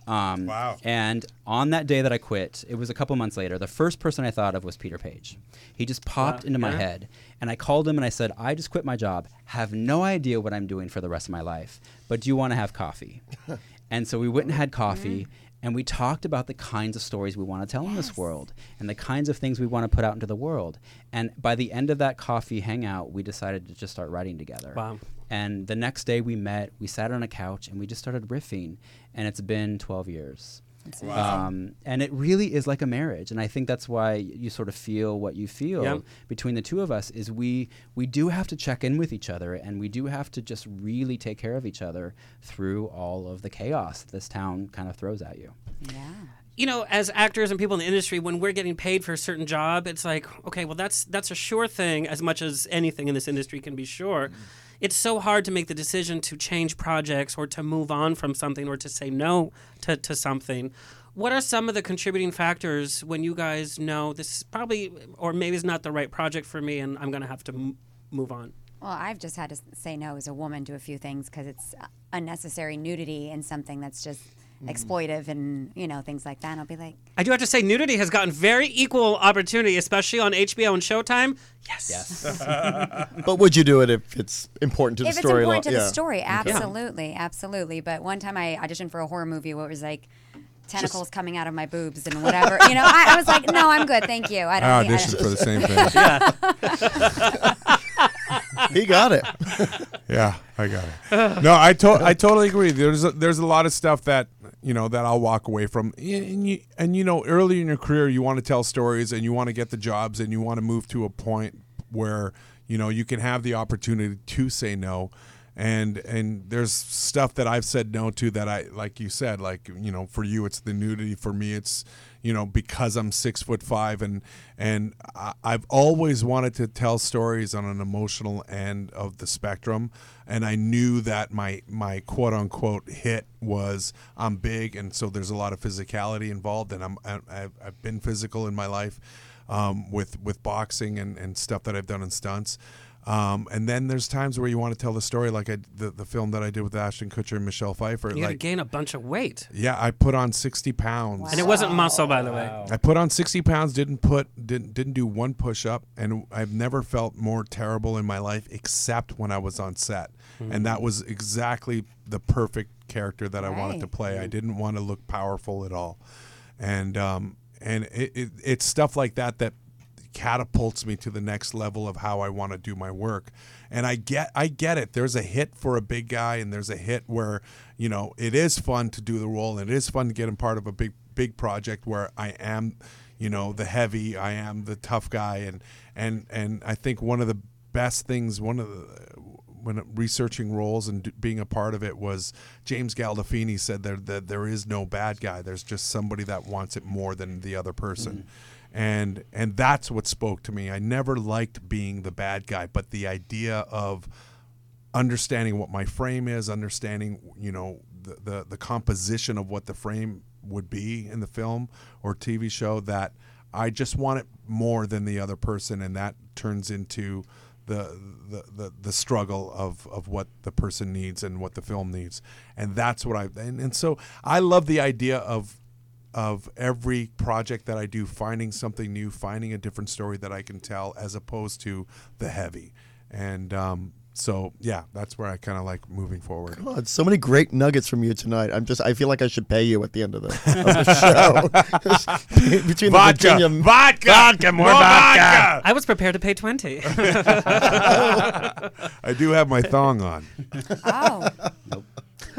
Um, Wow. And on that day that I quit, it was a couple months later. The first person I thought of was Peter Paige. He just popped Wow, into my yeah. head, and I called him and I said, "I just quit my job. Have no idea what I'm doing for the rest of my life, but do you want to have coffee?" and so we went and had coffee. And we talked about the kinds of stories we want to tell in this world and the kinds of things we want to put out into the world. And by the end of that coffee hangout, we decided to just start writing together. Wow. And the next day we met, we sat on a couch and we just started riffing. And it's been 12 years. Wow. Um, and it really is like a marriage. And I think that's why you sort of feel what you feel Yep. between the two of us is we, we do have to check in with each other and we do have to just really take care of each other through all of the chaos that this town kind of throws at you. Yeah. you know, as actors and people in the industry, when we're getting paid for a certain job, it's like, okay, well, that's that's a sure thing. As much as anything in this industry can be sure, it's so hard to make the decision to change projects or to move on from something or to say no to, to something. What are some of the contributing factors when you guys know this is probably or maybe it's not the right project for me and I'm going to have to m- move on? Well, I've just had to say no as a woman to a few things because it's uh, unnecessary nudity and something that's just Mm-hmm. exploitive and you know things like that. And I'll be like, I do have to say, nudity has gotten very equal opportunity, especially on HBO and Showtime. Yes. Yes. But would you do it if it's important to the if it's story? important to li- the yeah. story, Okay. absolutely, absolutely. But one time I auditioned for a horror movie where it was like tentacles coming out of my boobs and whatever. you know, I, I was like, no, I'm good, thank you. I don't. I need- I auditioned don't- for the same thing. He got it. Yeah, I got it. No, I to- I totally agree. There's a, there's a lot of stuff that you know that I'll walk away from. And you, and you know, early in your career, you want to tell stories and you want to get the jobs and you want to move to a point where you know you can have the opportunity to say no. And and there's stuff that I've said no to that I like you said like you know for you it's the nudity for me it's you know because I'm six foot five and and I've always wanted to tell stories on an emotional end of the spectrum and I knew that my my quote unquote hit was I'm big and so there's a lot of physicality involved and I'm I've been physical in my life um, with with boxing and, and stuff that I've done in stunts. Um, and then there's times where you want to tell the story, like I, the the film that I did with Ashton Kutcher and Michelle Pfeiffer. You got to like, gain a bunch of weight. yeah, I put on 60 pounds. And it wasn't muscle, by the way. I put on 60 pounds, didn't put didn't didn't do one push up, and I've never felt more terrible in my life except when I was on set. And that was exactly the perfect character that I wanted to play. I didn't want to look powerful at all. And um and it, it it's stuff like that that catapults me to the next level of how I want to do my work. And I get I get it. There's a hit for a big guy and there's a hit where, you know, it is fun to do the role and it is fun to get in part of a big big project where I am, you know, the heavy, I am the tough guy and and and I think one of the best things one of the when researching roles and being a part of it was James Gandolfini said that, that there is no bad guy. There's just somebody that wants it more than the other person. Mm-hmm. And and that's what spoke to me. I never liked being the bad guy, but the idea of understanding what my frame is, understanding you know the, the the composition of what the frame would be in the film or TV show that I just want it more than the other person and that turns into the the, the, struggle of, of what the person needs and what the film needs. And that's what I and, and so I love the idea of of every project that I do finding something new, finding a different story that I can tell as opposed to the heavy. And um, so yeah, that's where I kind of like moving forward. God, so many great nuggets from you tonight. I'm just I feel like I should pay you at the end of the, of the show. Between Vodka, the Virginia vodka, vodka, more vodka. I was prepared to pay 20. I do have my thong on. Oh,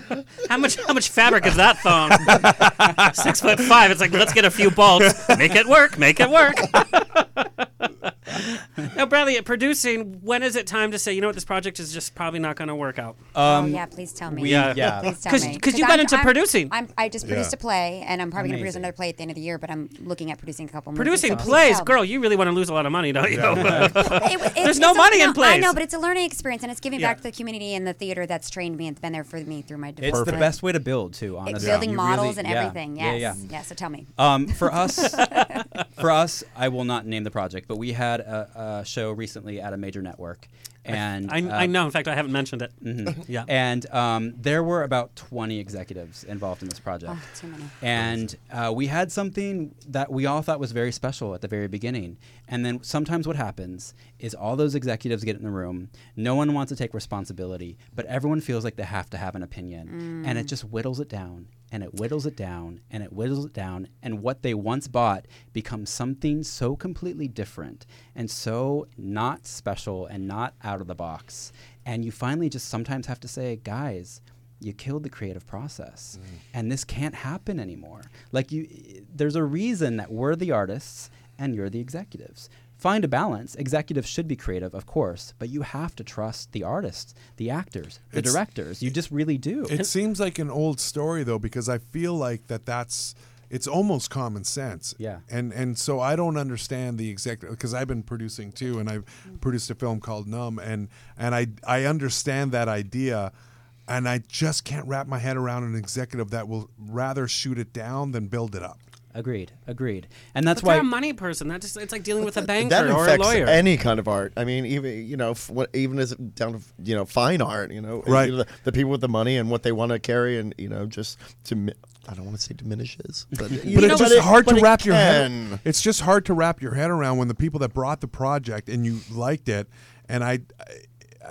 How much how much fabric is that thong? Six foot five. It's like let's get a few bolts. Make it work. Make it work. now, Bradley, at producing, when is it time to say, you know what, this project is just probably not going to work out? oh yeah, please tell me. we- yeah. Please tell 'Cause- me. 'cause you got I'm- into I'm- producing. I'm, I just produced Yeah. a play, and I'm probably going to produce another play at the end of the year. But I'm looking at producing a couple. movies, Producing so plays, tell girl, you really want to lose a lot of money, don't you? It- it- There's it's no a- money in plays. I know, but it's a learning experience, and it's giving Yeah. back to the community and the theater that's trained me and been there for me through my It's development. the best way to build too. It- Honestly, building You models really- and yeah, everything. Yeah, Yes. yeah. Yeah. So tell me. Um, for us, for us, I will not name the project, but we had a, a show recently at a major network, And I, uh, I know. In fact, I haven't mentioned it. Mhm. Yeah. And um, there were about 20 executives involved in this project. Oh, too many. And uh, we had something that we all thought was very special at the very beginning. And then sometimes what happens is all those executives get in the room. No one wants to take responsibility, but everyone feels like they have to have an opinion. And it Mm. just whittles it down and it whittles it down and it whittles it down. And what they once bought becomes something so completely different and so not special and not out of the box. And you finally just sometimes have to say, guys, you killed the creative process mm. and this can't happen anymore like you there's a reason that we're the artists and you're the executives find a balance executives should be creative of course but you have to trust the artists the actors the It's- directors you just really do It seems like an old story though, because I feel like that that's it's almost common sense. Yeah. And and so I don't understand the executive because I've been producing too, and I've mm. produced a film called Numb, and and I I understand that idea. And I just can't wrap my head around an executive that will rather shoot it down than build it up. Agreed agreed and that's but why they're a money person. That just it's like dealing with a banker that or a lawyer. any kind of art. I mean, even you know, f- what, even as down to you know fine art. You know, Right. you know, the, the people with the money and what they want to carry, and you know, just to mi- I don't want to say diminishes, but, you but know, it's just it- hard but to it wrap your head. It's just hard to wrap your head around when the people that brought the project and you liked it, and I, I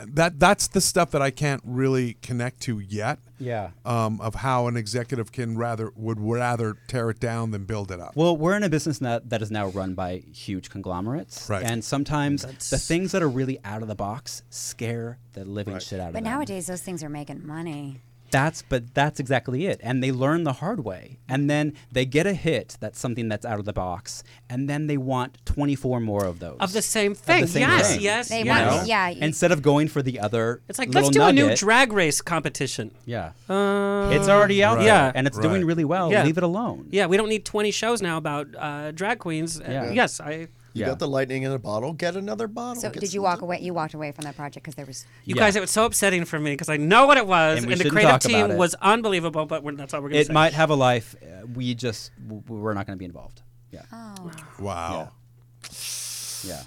that that's the stuff that I can't really connect to yet. Yeah. Um, of how an executive can rather would rather tear it down than build it up. Well, we're in a business that, that is now run by huge conglomerates. Right. And sometimes That's- the things that are really out of the box scare the living shit out of But nowadays, those things are making money. That's but that's exactly it. And they learn the hard way. And then they get a hit that's something that's out of the box, and then they want 24 more of those. Of the same Of the thing. same yes, thing. yes, They want- yeah, Instead of going for the other It's like let's do a new drag race competition. Yeah. Uh, It's already out Right. there, Yeah. and it's Right. doing really well. Yeah. Leave it alone. Yeah, we don't need 20 shows now about uh, drag queens. Uh, Yeah. yes, I. You Yeah. got the lightning in a bottle. Get another bottle. So Get did you some- walk away? You walked away from that project because there was. You Yeah. guys, it was so upsetting for me because I know what it was, And and, the creative team it. was unbelievable. But we're, that's all we're gonna say. It might have a life. Uh, we just w- we're not going to be involved. Yeah. Oh. Wow. Yeah.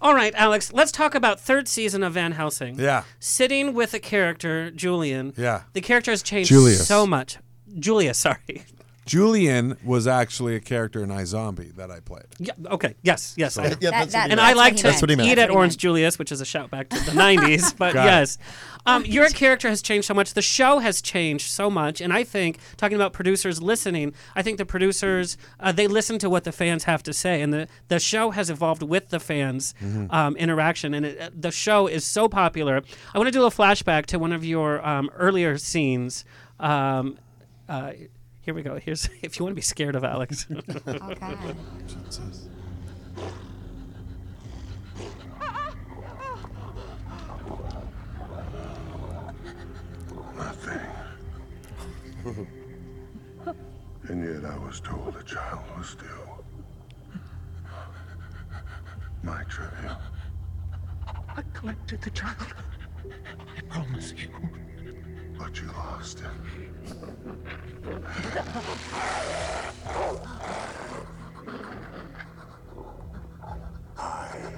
All right, Alex. Let's talk about third season of Van Helsing. Yeah. Sitting with a character, Julian. Yeah. The character has changed Julius. so much. Julia, sorry. Julian was actually a character in iZombie that I played. Yeah, okay. Yes. Yes. I- Yeah, That- that- and. I like to That's meant. eat That's at Orange. Julius, which is a shout back to the 90s. But Got yes, um, your character has changed so much. The show has changed so much. And I think, talking about producers listening, I think the producers, uh, they listen to what the fans have to say. And the, the show has evolved with the fans' Mm-hmm. um, interaction. And it, uh, the show is so popular. I want to do a flashback to one of your um, earlier scenes. Um, uh, here we go. Here's if you want to be scared of Alex. Oh God. Nothing. and yet I was told a child was due. My tribute. I collected the child. I promise you. But you lost it. I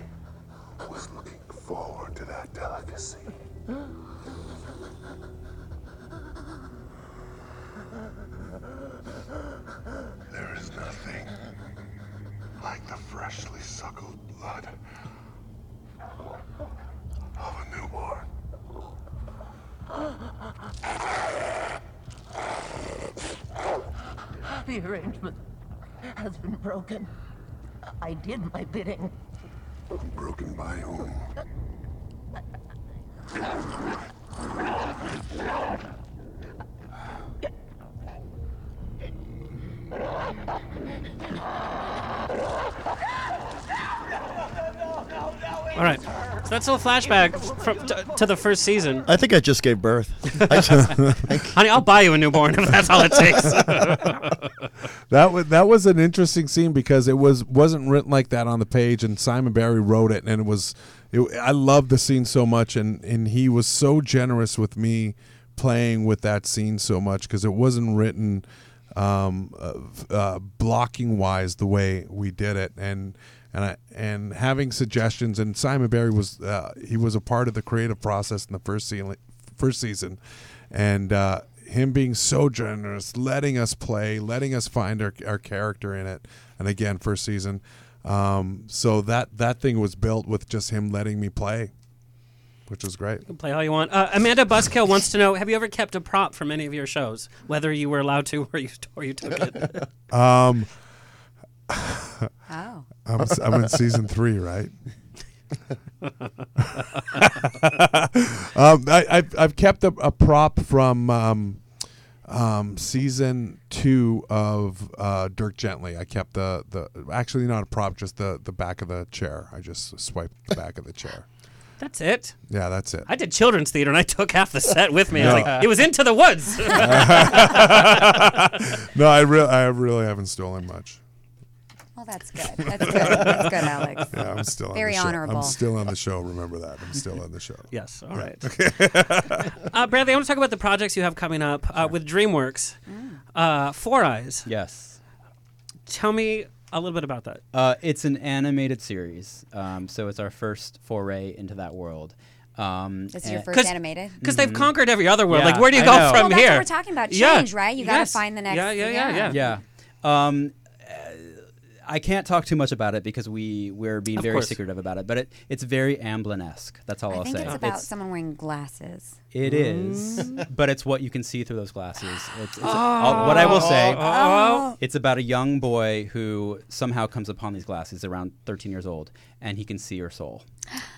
was looking forward to that delicacy. There is nothing like the freshly suckled blood of a newborn. The arrangement has been broken. I did my bidding. Broken by whom? All right. So that's a little flashback from, to, to the first season. I think I just gave birth. I just, Honey, I'll buy you a newborn if that's all it takes. That was that was an interesting scene because it was wasn't written like that on the page, and Simon Barry wrote it, and it was. It, I loved the scene so much, and and he was so generous with me playing with that scene so much because it wasn't written um, uh, uh, blocking wise the way we did it, and and I and having suggestions. And Simon Barry was uh, he was a part of the creative process in the first season, first season, and uh, him being so generous, letting us play, letting us find our our character in it. And again, first season. Um, so that that thing was built with just him letting me play, which is great. You can play all you want. Uh, Amanda Buskill wants to know: Have you ever kept a prop from any of your shows, whether you were allowed to or you or you took it? Um, Oh. I'm, s- I'm in season three, right? um, I, I've, I've kept a, a prop from um, um, season two of uh, Dirk Gently. I kept the, the actually not a prop, just the, the back of the chair. I just swiped the back of the chair. That's it. Yeah, that's it. I did children's theater and I took half the set with me. I was like, it was into the woods. no, I really, I really haven't stolen much. Well, that's good. That's good. That's good, Alex. Yeah, I'm still on Very the show. honorable. I'm still on the show. Remember that. I'm still on the show. Yes. All right. Yeah. right. uh, Bradley, I want to talk about the projects you have coming up uh, with DreamWorks. Uh, Four Eyes. Yes. Tell me a little bit about that. Uh, it's an animated series, um, so it's our first foray into that world. Um, This is your and- first animated? Because they've Mhm. conquered every other world. like, where do you I go know. from Well, that's here? what we're talking about. Yeah. Change, right? You gotta Yes. find the next- Yeah, yeah, yeah, yeah. Yeah. Um, I can't talk too much about it because we we're being Of very course. secretive about it. But it, it's very Amblin-esque. That's all I will think say. it's about someone wearing glasses. It mm. is, but it's what you can see through those glasses. It's, it's oh. all- what I will say. Oh. oh. It's about a young boy who somehow comes upon these glasses around 13 years old, and he can see your soul.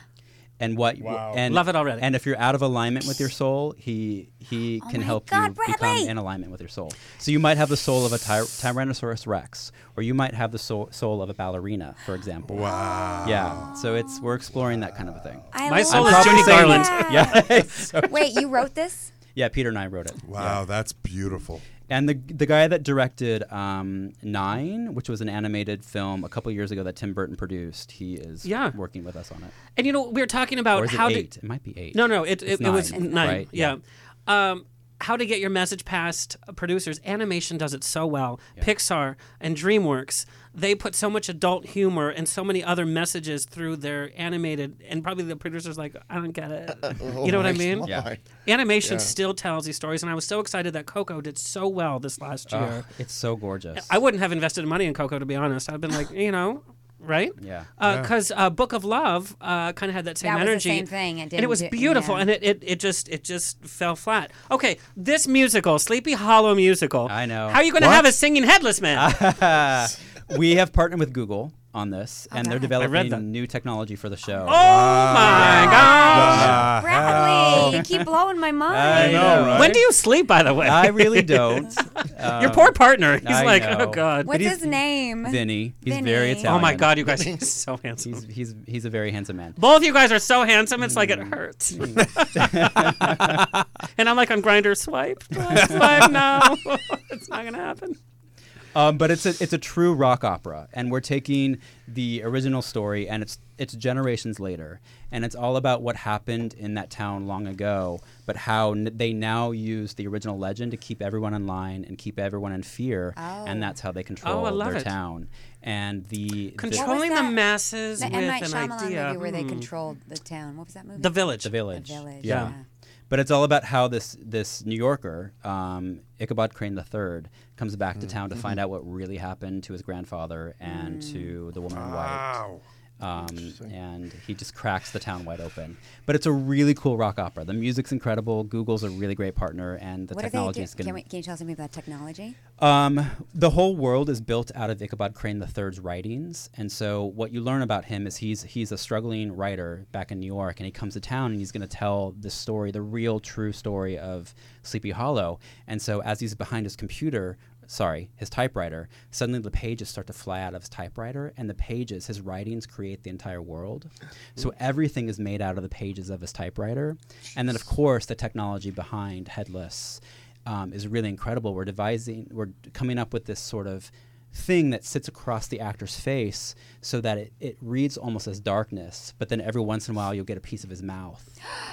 And what? Wow. And Love it already. And if you're out of alignment with your soul, he he Oh can help God, you become in alignment with your soul. So you might have the soul of a ty- Tyrannosaurus Rex, or you might have the soul, soul of a ballerina, for example. Wow. Yeah. So it's we're exploring that kind of a thing. I My love soul is that. Judy Garland. Yeah. it's so Wait, you wrote this? yeah, Peter and I wrote it. Wow, Yeah. that's beautiful. And the the guy that directed um, Nine, which was an animated film a couple years ago that Tim Burton produced, he is Yeah. working with us on it. And you know, we were talking about Or is it how eight? to. It might be eight. No, no, it, it, it was nine, nine. right? Yeah. Um, how to get your message past producers. Animation does it so well. Pixar and DreamWorks, they put so much adult humor and so many other messages through their animated, and probably the producers like, I don't get it. Oh you know what I my mean? God. Animation Yeah. still tells these stories, and I was so excited that Coco did so well this last Ugh, year. it's so gorgeous. I wouldn't have invested money in Coco to be honest. I've been like, you know, right? Yeah. Because uh, Book of Love uh, kind of had that same That was the energy. same thing. It and it was beautiful, yeah. and it, it, it just it just fell flat. Okay, this musical, Sleepy Hollow musical. I know. How are you going to have a singing headless man? we have partnered with Google on this, and they're Okay. I developing new technology for the show. Oh my gosh! Bradley, you keep blowing my mind. I know, right? When do you sleep, by the way? I really don't. Your Um, poor partner. He's I like, know. oh god. What's his name? Vinny. He's very Vinny. Italian. Oh my god, you guys, he's so handsome. He's, he's he's a very handsome man. Both of you guys are so handsome, it's like it Mm. hurts. and I'm like on Grindr swipe, swipe, swipe. No, it's not gonna happen. Um, but it's a it's a true rock opera, and we're taking the original story, and it's it's generations later, and it's all about what happened in that town long ago, but how n- they now use the original legend to keep everyone in line and keep everyone in fear, and that's how they control Oh, their it. town. And the, the Controlling the masses The with M. Night an Shyamalan idea. movie where they Hmm. controlled the town. What was that movie? The Village. The village. The Village, Yeah. yeah. But it's all about how this this New Yorker, um, Ichabod Crane III, comes back to mm. town to find mm-hmm. out what really happened to his grandfather and to mm. the woman in white. Um, and he just cracks the town wide open. But it's a really cool rock opera. The music's incredible. Google's a really great partner, and the what technology do? is going Can, we, can you tell us something about technology? um, the whole world is built out of Ichabod Crane III's writings, and so what you learn about him is he's he's a struggling writer back in New York, and he comes to town and he's going to tell the story, the real, true story of Sleepy Hollow. And so as he's behind his computer, sorry, his typewriter, suddenly the pages start to fly out of his typewriter, and the pages, his writings, create the entire world. So everything is made out of the pages of his typewriter, and then of course the technology behind Headless um, is really incredible. We're devising, we're coming up with this sort of thing that sits across the actor's face so that it, it reads almost as darkness, but then every once in a while you'll get a piece of his mouth,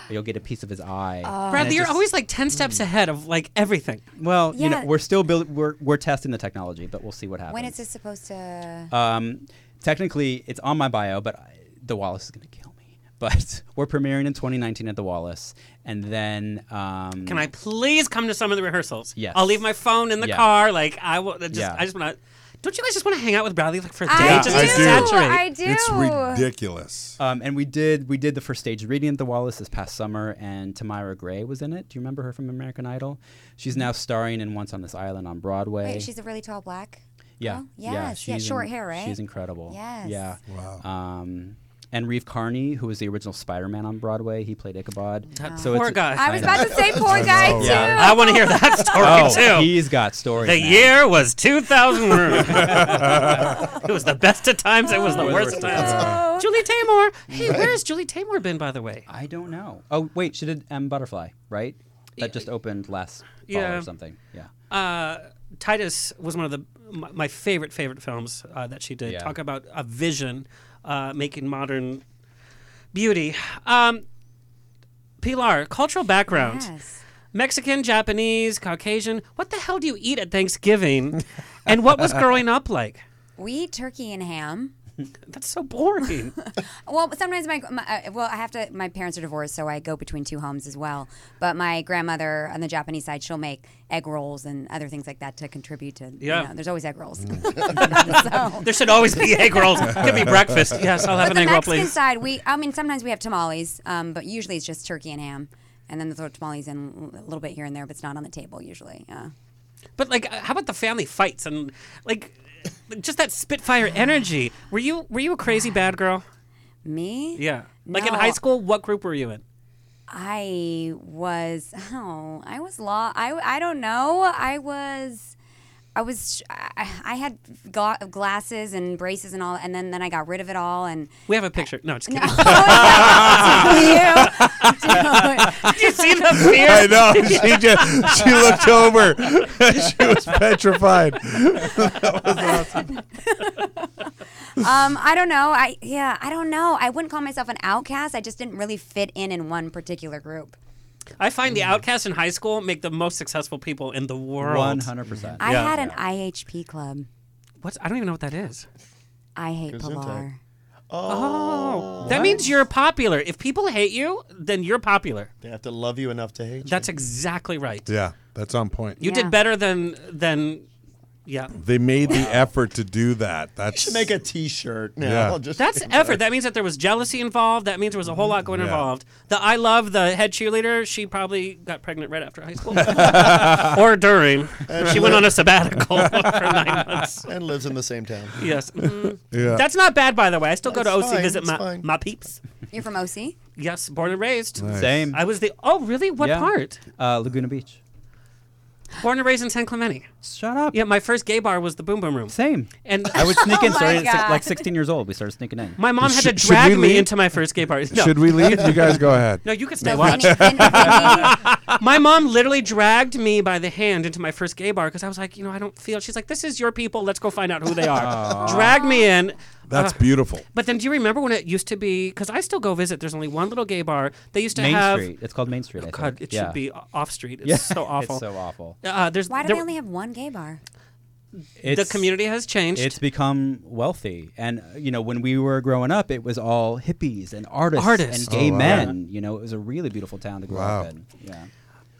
or you'll get a piece of his eye. And Bradley, it you're just- always like ten steps ahead of like everything. well, you know, we're still building, we're, we're testing the technology, but we'll see what happens. When is this supposed to? Um, technically, it's on my bio, but I, the Wallis is going to kill me. But we're premiering in 2019 at the Wallis, and then um, Can I please come to some of the rehearsals? Yes. I'll leave my phone in the Yeah. car. Like I will just. Yeah. I just want to. Don't you guys just want to hang out with Bradley like for a day? I just do. exaggerate. I do. It's ridiculous. Um, and we did we did the first stage reading at the Wallis this past summer, and Tamyra Gray was in it. Do you remember her from American Idol? She's now starring in Once on This Island on Broadway. Wait, she's a really tall black. yeah, girl? yeah, Yes, yeah, she's short in- hair, right? She's incredible. Yes. Yeah. Wow. Um, and Reeve Carney, who was the original Spider-Man on Broadway, he played Ichabod. That So poor it's- guy. I was know. about to say poor guy too. Yeah. I want to hear that story Oh, too. he's got stories. The man. year was 2000. it was the best of times. It was the worst of times. Julie Taymor. Hey, where has Julie Taymor been, by the way? I don't know. Oh wait, she did M Butterfly, right? That just opened last fall Yeah. or something. Yeah. Uh, Titus was one of the my, my favorite favorite films uh, that she did. Yeah. Talk about a vision, uh, making modern beauty. Um, Pilar, cultural background. Yes. Mexican, Japanese, Caucasian. What the hell do you eat at Thanksgiving? and what was growing up like? We eat turkey and ham. That's so boring. Well, sometimes my, my uh, well, I have to. My parents are divorced, so I go between two homes as well. But my grandmother on the Japanese side, she'll make egg rolls and other things like that to contribute to. Yeah. You know, there's always egg rolls. Mm. there should always be egg rolls. Give me breakfast. Yes, I'll have but an the egg roll, Mexican please. side, we. I mean, sometimes we have tamales, um, but usually it's just turkey and ham, and then they throw tamales in a little bit here and there, but it's not on the table usually. Yeah. But like, uh, how about the family fights and like, just that Spitfire energy? Were you were you a crazy bad girl? Me? Yeah. Like in high school, what group were you in? I was oh I was law I I don't know I was I was I, I had glasses and braces and all and then then I got rid of it all and We have a picture. No, just No. kidding. Did you see the fear? I know. She just she looked over. she was petrified. that was um I don't know I yeah I don't know I wouldn't call myself an outcast I just didn't really fit in in one particular group I find the mm. outcasts in high school make the most successful people in the world. One hundred percent. I Yeah. had an IHP club What's I don't even know what that is. I hate Gesundheit. Pilar oh. oh, that means you're popular. If people hate you, then you're popular. They have to love you enough to hate you. That's exactly right. Yeah, that's on point. You Yeah. did better than than yeah. They made the effort to do that. you. That's should make a T-shirt now. Yeah. Just That's effort. That means that there was jealousy involved. That means there was a whole lot going Yeah. involved. The I love the head cheerleader. She probably got pregnant right after high school, or during. She went on a sabbatical for nine months. and lives in the same town. Yes, Mhm. Yeah. that's not bad, by the way. I still go to That's OC fine, visit that's my, fine. my peeps. you're from OC Yes, born and raised. Nice. Same. I was the. Oh, really? What Yeah. part? Uh, Laguna Beach. Born and raised in San Clemente. Shut up. Yeah, my first gay bar was the Boom Boom Room. Same. And I would sneak in. Oh my started at six, God. like 16 years old. We started sneaking in. my mom had to should drag we me leave? into my first gay bar. No. Should we leave? You guys go ahead. No, you can stay No, watch. Vinny- Vin- Vinny- my mom literally dragged me by the hand into my first gay bar because I was like, you know, I don't feel. She's like, this is your people. Let's go find out who they are. Dragged me in. That's Uh, beautiful. But then, do you remember when it used to be? Because I still go visit. There's only one little gay bar. They used to have Main have. Street. It's called Main Street. I God, think. it yeah. should be off street. It's Yeah. so awful. it's so awful. Uh, there's why do there- they only have one gay bar the It's- community has changed. It's become wealthy, and uh, you know when we were growing up, it was all hippies and artists, Artists. and gay Oh, wow. men. You know, it was a really beautiful town to grow Wow. up in. Yeah.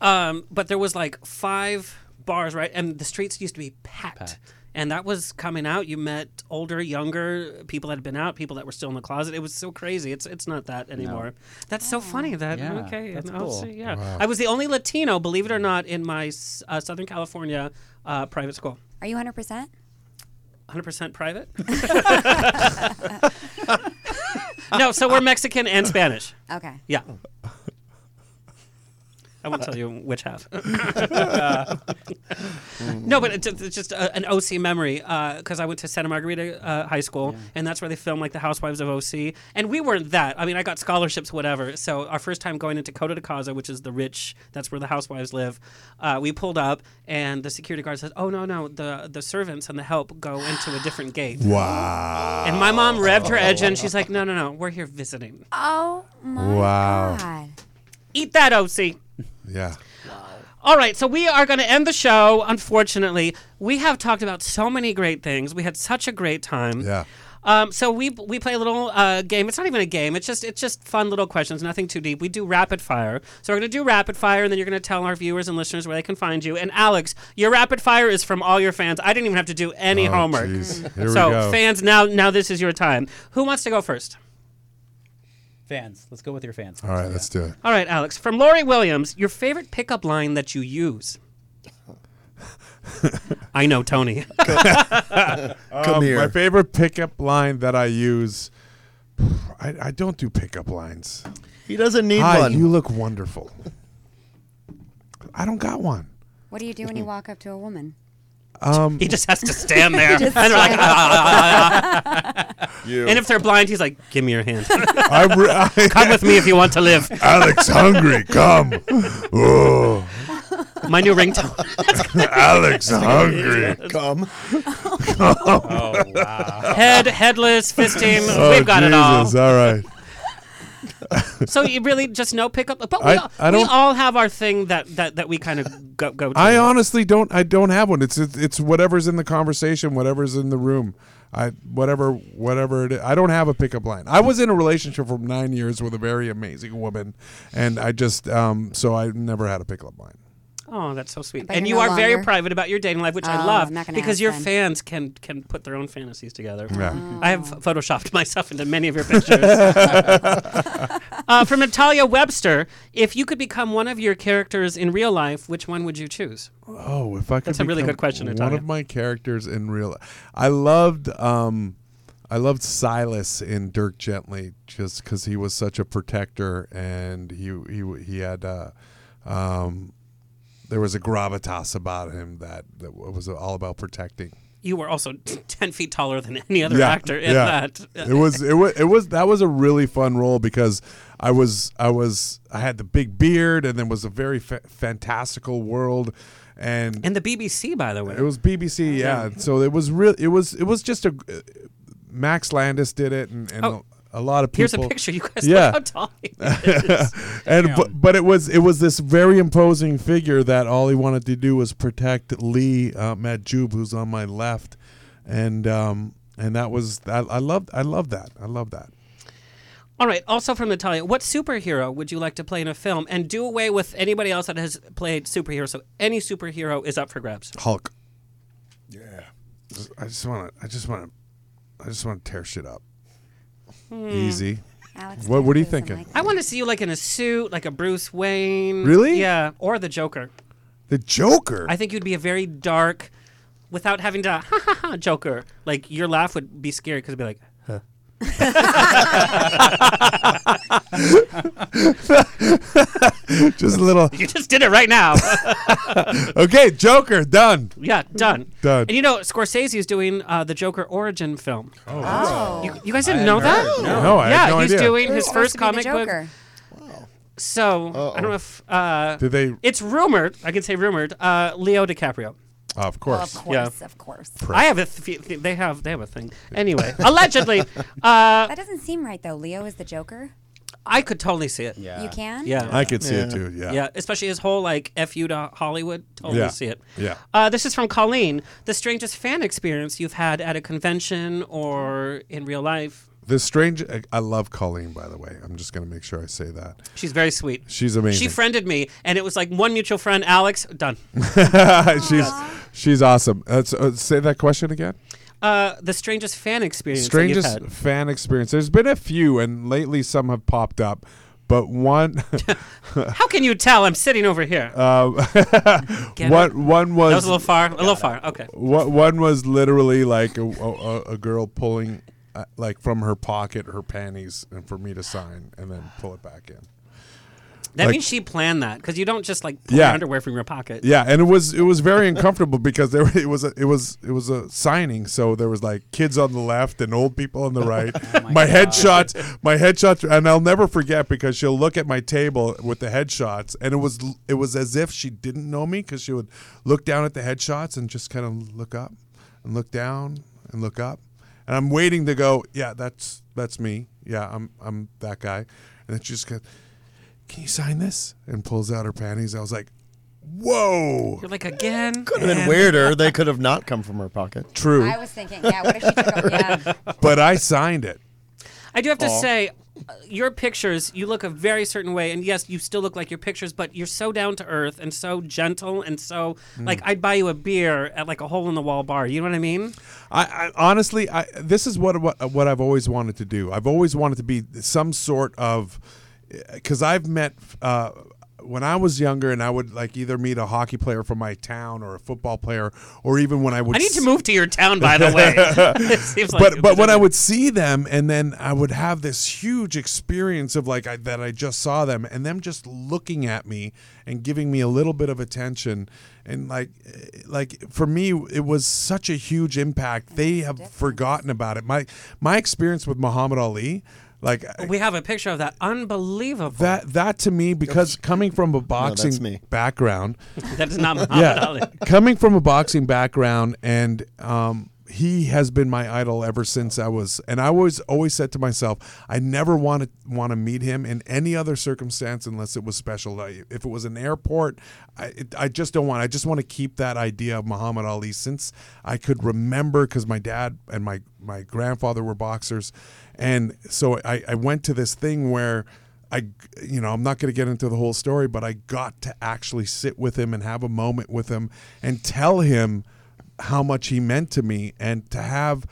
Um, but there was like five bars, right? And the streets used to be packed. Packed. And that was coming out. You met older, younger people that had been out, people that were still in the closet. It was so crazy. It's it's not that anymore. That's so funny. That Yeah, okay. that's cool. see, yeah, Wow. I was the only Latino, believe it or not, in my uh, Southern California uh, private school. are you 100 percent 100% private. no, so we're Mexican and Spanish. okay Yeah. I won't tell you which half. no, but it's, it's just a, an OC memory because I went to Santa Margarita uh, High School, and that's where they filmed like the Housewives of OC. And we weren't that. I mean, I got scholarships, whatever. So our first time going into Coto de Caza, which is the rich, that's where the housewives live. Uh, we pulled up, and the security guard says, "Oh no, no, the the servants and the help go into a different gate." Wow. And my mom revved her engine. She's like, "No, no, no, we're here visiting. oh my Wow. god Eat that, OC." Yeah. All right, so we are going to end the show. Unfortunately, we have talked about so many great things. We had such a great time. Yeah. Um, so we we play a little uh, game. It's not even a game. It's just it's just fun little questions. Nothing too deep. We do rapid fire. So we're gonna do rapid fire, and then you're gonna tell our viewers and listeners where they can find you. And Alex, your rapid fire is from all your fans. I didn't even have to do any Oh, homework. jeez. Here we so fans, now now this is your time. Who wants to go first? Fans. Let's go with your fans. All right, let's do it. All right, Alex. From Lori Williams, your favorite pickup line that you use. I know Tony. Come Um, My favorite pickup line that I use. I, I don't do pickup lines. He doesn't need Hi, one. you look wonderful. I don't got one. What do you do when you walk up to a woman? Um, he just has to stand there. And they're like, "Ah, ah, ah, ah." You. And if they're blind, he's like, give me your hand. I'm re- I- Come with me if you want to live. Alex hungry, come. Oh. My new ringtone. Alex hungry. Come. Oh wow. Head, headless, fisting. Oh, We've got it all. Jesus, all right. So you really just no pickup, but we, I- all, I we all have our thing that that, that we kind of go, go to. I honestly don't. I don't have one. It's it's it's whatever's in the conversation, whatever's in the room. I whatever whatever it is. I don't have a pickup line. I was in a relationship for nine years with a very amazing woman, and I just um so I never had a pickup line. Oh, that's so sweet. But and you you're are no very private about your dating life, which I Oh, love I'm not gonna because your then. fans can can can put their own fantasies together. Yeah. I have photoshopped myself into many of your pictures. uh, from Natalia Webster, if you could become one of your characters in real life, which one would you choose? Oh, if I could That's a really good question, One of my characters in real, I loved um, I loved Silas in Dirk Gently just because he was such a protector and he he he had uh, um, there was a gravitas about him that that was all about protecting. You were also ten feet taller than any other actor in yeah. that. It was it was it was that was a really fun role because I was I was I had the big beard and then was a very fa- fantastical world and and the BBC, by the way. it was BBC, yeah. So it was real. It was it was just a Max Landis did it, and, and Oh. A, a lot of people. Here's a picture. You guys yeah. look how tall he is. and but, but it was it was this very imposing figure that all he wanted to do was protect Lee uh, Matt Jube, who's on my left, and um and that was I, I loved I love that I love that. All right. Also from Natalia, what superhero would you like to play in a film? And do away with anybody else that has played superhero. So any superhero is up for grabs. Hulk. Yeah. I just want to. I just want to. I just want to tear shit up. Hmm. Easy. Alex What What are you doesn't thinking? like I want to see you like in a suit, like a Bruce Wayne. Really? Yeah. Or the Joker. The Joker. I think you'd be a very dark, without having to ha ha ha Joker. Like your laugh would be scary because it'd be like, huh. just a little. You just did it right now. okay, Joker done. yeah, done. Done. And you know, Scorsese is doing uh, the Joker origin film. Oh. You, you guys didn't I know hadn't that? heard. No. No, I yeah, had no he's idea. doing his first to be the comic book. Joker? So I don't know if uh, Did they? it's rumored. I can say rumored. Uh, Leo DiCaprio. Of Well, course. of course, Yeah. of course. I have a. Th- th- they have. They have a thing. Anyway, allegedly, uh, That doesn't seem right though. Leo is the Joker. I could totally see it. Yeah. You can. Yeah. I could see it too. Yeah. Yeah, especially his whole like "f you" to Hollywood. Totally Yeah. see it. Yeah. Uh, this is from Colleen. The strangest fan experience you've had at a convention or in real life. The strange. I, I love Colleen, by the way. I'm just gonna make sure I say that. She's very sweet. She's amazing. She friended me, and it was like one mutual friend, Alex. Done. she's she's awesome. Uh, so, uh, say that question again. Uh, the strangest fan experience. that Strangest you've had. fan experience. There's been a few, and lately some have popped up. But one, How can you tell? I'm sitting over here. um, one one was that was a little far. A little far. Okay. One one was literally like a, a, a girl pulling, uh, like from her pocket, her panties, and for me to sign, and then pull it back in. That Like- means she planned that because you don't just like pull Yeah. your underwear from your pocket. Yeah, and it was it was very uncomfortable because there it was a, it was it was a signing, so there was like kids on the left and old people on the right. my my headshots, my headshots, and I'll never forget because she'll look at my table with the headshots, and it was it was as if she didn't know me because she would look down at the headshots and just kind of look up and look down and look up, and I'm waiting to go. Yeah, that's that's me. Yeah, I'm I'm that guy, and then she just goes, "Can you sign this?" and pulls out her panties. I was like. whoa. You're like again. Could have been weirder. They could have not come from her pocket. True. I was thinking, yeah, what if she took a, yeah. but I signed it. I do have to Aw. say, your pictures, you look a very certain way, and yes, you still look like your pictures, but you're so down to earth and so gentle and so Mm. like I'd buy you a beer at like a hole in the wall bar. You know what I mean? I, I honestly, I, this is what, what what I've always wanted to do. I've always wanted to be some sort of, because I've met uh, when I was younger, and I would like either meet a hockey player from my town or a football player, or even when I would. I need to move to your town, by the way. Like but but when I would see them, and then I would have this huge experience of like I, that I just saw them, and them just looking at me and giving me a little bit of attention, and like eh, like for me, it was such a huge impact. They have forgotten about it. My my experience with Muhammad Ali, like we have a picture of that. Unbelievable. that that to me because coming from a boxing that's me. background that is not Muhammad Ali. coming from a boxing background and um, he has been my idol ever since I was and I always always said to myself I never want to want to meet him in any other circumstance unless it was special. If it was an airport I, it, I just don't want I just want to keep that idea of Muhammad Ali since I could remember because my dad and my my grandfather were boxers. And so I, I went to this thing where I, you know, I'm not going to get into the whole story, but I got to actually sit with him and have a moment with him and tell him how much he meant to me and to have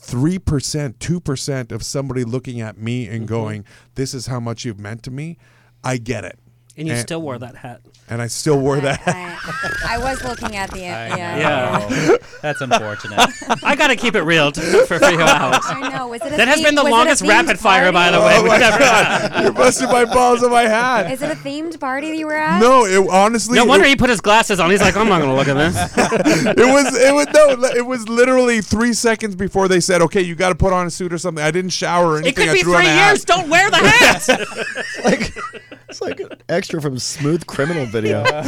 3%, 2% of somebody looking at me and mm-hmm. going, this is how much you've meant to me. I get it. And you still wore that hat. And I still wore that. I, I was looking at the yeah. Yeah. That's unfortunate. I got to keep it real to, for, for you, Alex. I know. Was it a That has been the was it a longest themed rapid fire, by the party? way. Oh my God. had. You're busting my balls in my hat. Is it a themed party that you were at? No, it honestly. No wonder it, he put his glasses on. He's like, I'm not going to look at this. it was it was no it was literally three seconds before they said okay you got to put on a suit or something I didn't shower or It anything could I be threw on three a hat. years. Don't wear the hat. like it's like an extra from Smooth Criminal video. Good.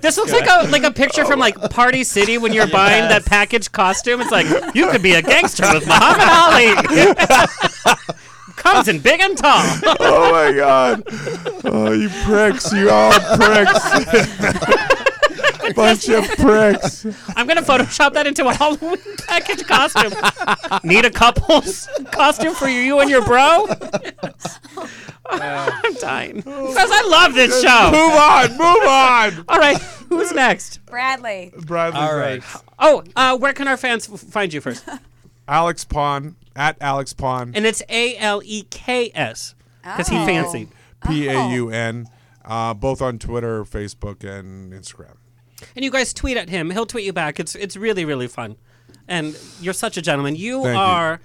This looks like a like a picture from like Party City when you're buying that package costume. It's like you could be a gangster with Muhammad Ali. Comes in big and tall. oh my god! Oh, you pricks! You all pricks! Bunch of pricks! I'm gonna Photoshop that into a Halloween package costume. Need a couple's costume for you and your bro? I'm dying because I love this show. Move on! Move on! All right, who's next? Bradley. Bradley. All right. next. Oh, uh, where can our fans f- find you first? Aleks Paun at Aleks Paun. And it's A L E K S because he Oh. fancied. P A U N. Uh, both on Twitter, Facebook, and Instagram. And you guys tweet at him. He'll tweet you back. It's it's really really fun. And you're such a gentleman. You Thank you.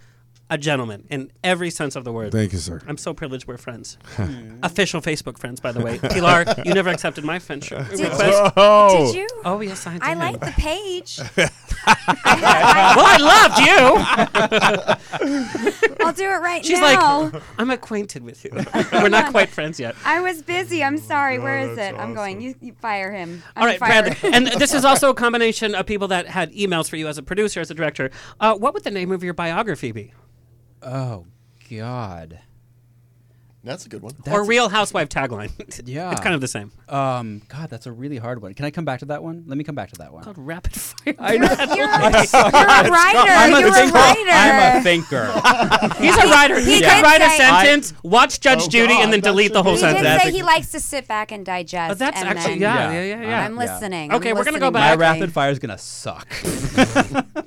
Are a gentleman in every sense of the word. Thank you, sir. I'm so privileged we're friends. Official Facebook friends, by the way. Pilar, you never accepted my friendship request. Oh, Did you? Oh yes, I did. I like the page. Well, I loved you. I'll do it right She's now. like, I'm acquainted with you. We're not quite friends yet. I was busy. I'm sorry. Where is it? I'm going. You, you fire him. I'm All right, fire Brad. And this is also a combination of people that had emails for you as a producer, as a director. Uh, what would the name of your biography be? Oh God. That's a good one. or Real Housewife tagline? Yeah. it's kind of the same. Um, God, that's a really hard one. Can I come back to that one? Let me come back to that one. Called rapid fire. I know. You're, you're a writer. I'm a you're thinker. a writer. I'm a thinker. He's a writer. He he can did write a say- sentence, watch Judge Oh, Judy, God, and then delete the whole He be- did sentence. say he likes to sit back and digest. Oh, that's and actually then- yeah, Yeah. yeah, yeah, yeah. I'm Yeah. listening. Okay, I'm we're gonna go back. My rapid fire is gonna suck.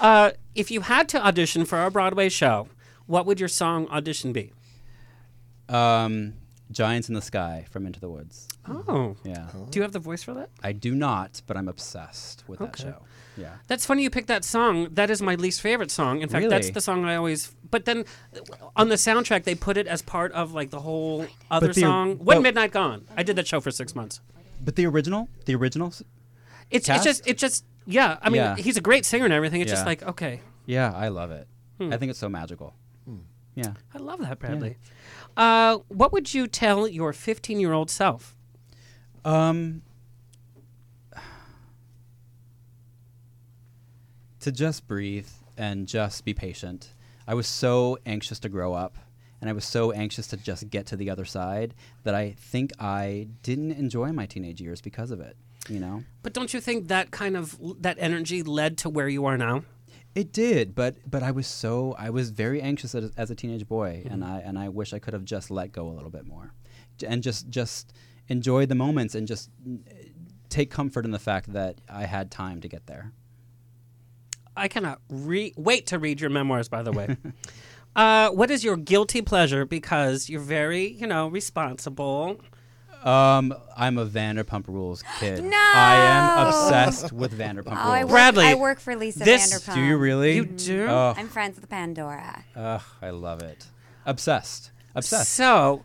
Uh, if you had to audition for our Broadway show, what would your song audition be? um, Giants in the Sky from Into the Woods. Oh, Yeah. do you have the voice for that? I do not, but I'm obsessed with that Okay. show. Yeah. That's funny you picked that song. That is my least favorite song. In fact, that's Really? the song I always. But then, uh, on the soundtrack, they put it as part of like the whole other the- song. When but- Midnight Gone. I did that show for six months. But the original, the original, s- It's Cast? it's just it's just yeah. I mean, Yeah. he's a great singer and everything. It's just Yeah. like okay, yeah, I love it. Hmm. I think it's so magical. Yeah. I love that Bradley. Uh, what would you tell your 15 year old self? Um, to just breathe and just be patient. I was so anxious to grow up, and I was so anxious to just get to the other side that I think I didn't enjoy my teenage years because of it. You know. But don't you think that kind of that energy led to where you are now? It did, but but I was so I was very anxious as, as a teenage boy, and Mhm. I and I wish I could have just let go a little bit more, and just just enjoy the moments and just take comfort in the fact that I had time to get there. I cannot re- wait to read your memoirs. By the way, uh, what is your guilty pleasure? Because you're very, you know, responsible. Um, I'm a Vanderpump Rules kid. No! I am obsessed with Vanderpump Oh, I Rules. work, I work for Lisa this- Vanderpump. Do you really? You do? Oh, I'm friends with Pandora. ugh, I love it. Obsessed. Obsessed. So,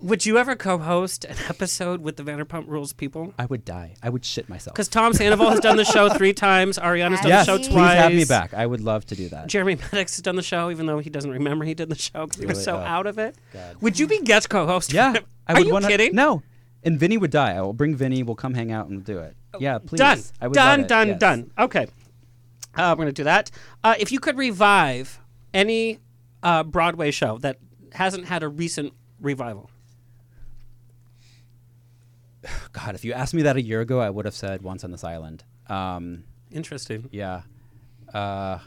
would you ever co-host an episode with the Vanderpump Rules people? I would die. I would shit myself. Because Tom Sandoval has done the show three times. Ariana's done yes, the show twice. please twice. have me back. I would love to do that. Jeremy Madix has done the show, even though he doesn't remember he did the show because he was so Oh, out of it. God. Would you be guest co-host? Yeah. I Are would you wanna- kidding? No. And Vinny would die. I will bring Vinny. We'll come hang out and do it. Yeah, please. Done. I would done. Done. Yes. Done. Okay. Uh, we're gonna do that. Uh, if you could revive any uh, Broadway show that hasn't had a recent revival, God, if you asked me that a year ago, I would have said Once on this Island. Um, Interesting. Yeah. Uh,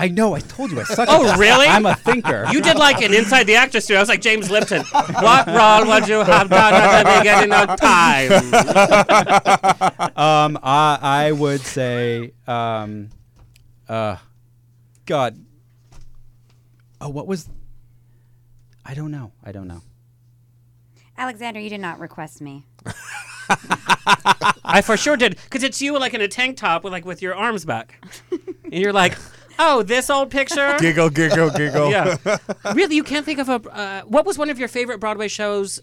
I know. I told you I suck. at Oh, this. really? I'm a thinker. You did like an Inside the Actors studio. I was like James Lipton. what role would you have done at the beginning of time? um, I I would say, um, uh, God. Oh, what was? I don't know. I don't know. Alexander, you did not request me. I for sure did because it's you like in a tank top with like with your arms back, and you're like, oh, this old picture. Giggle, giggle, giggle. yeah. Really, you can't think of a. Uh, what was one of your favorite Broadway shows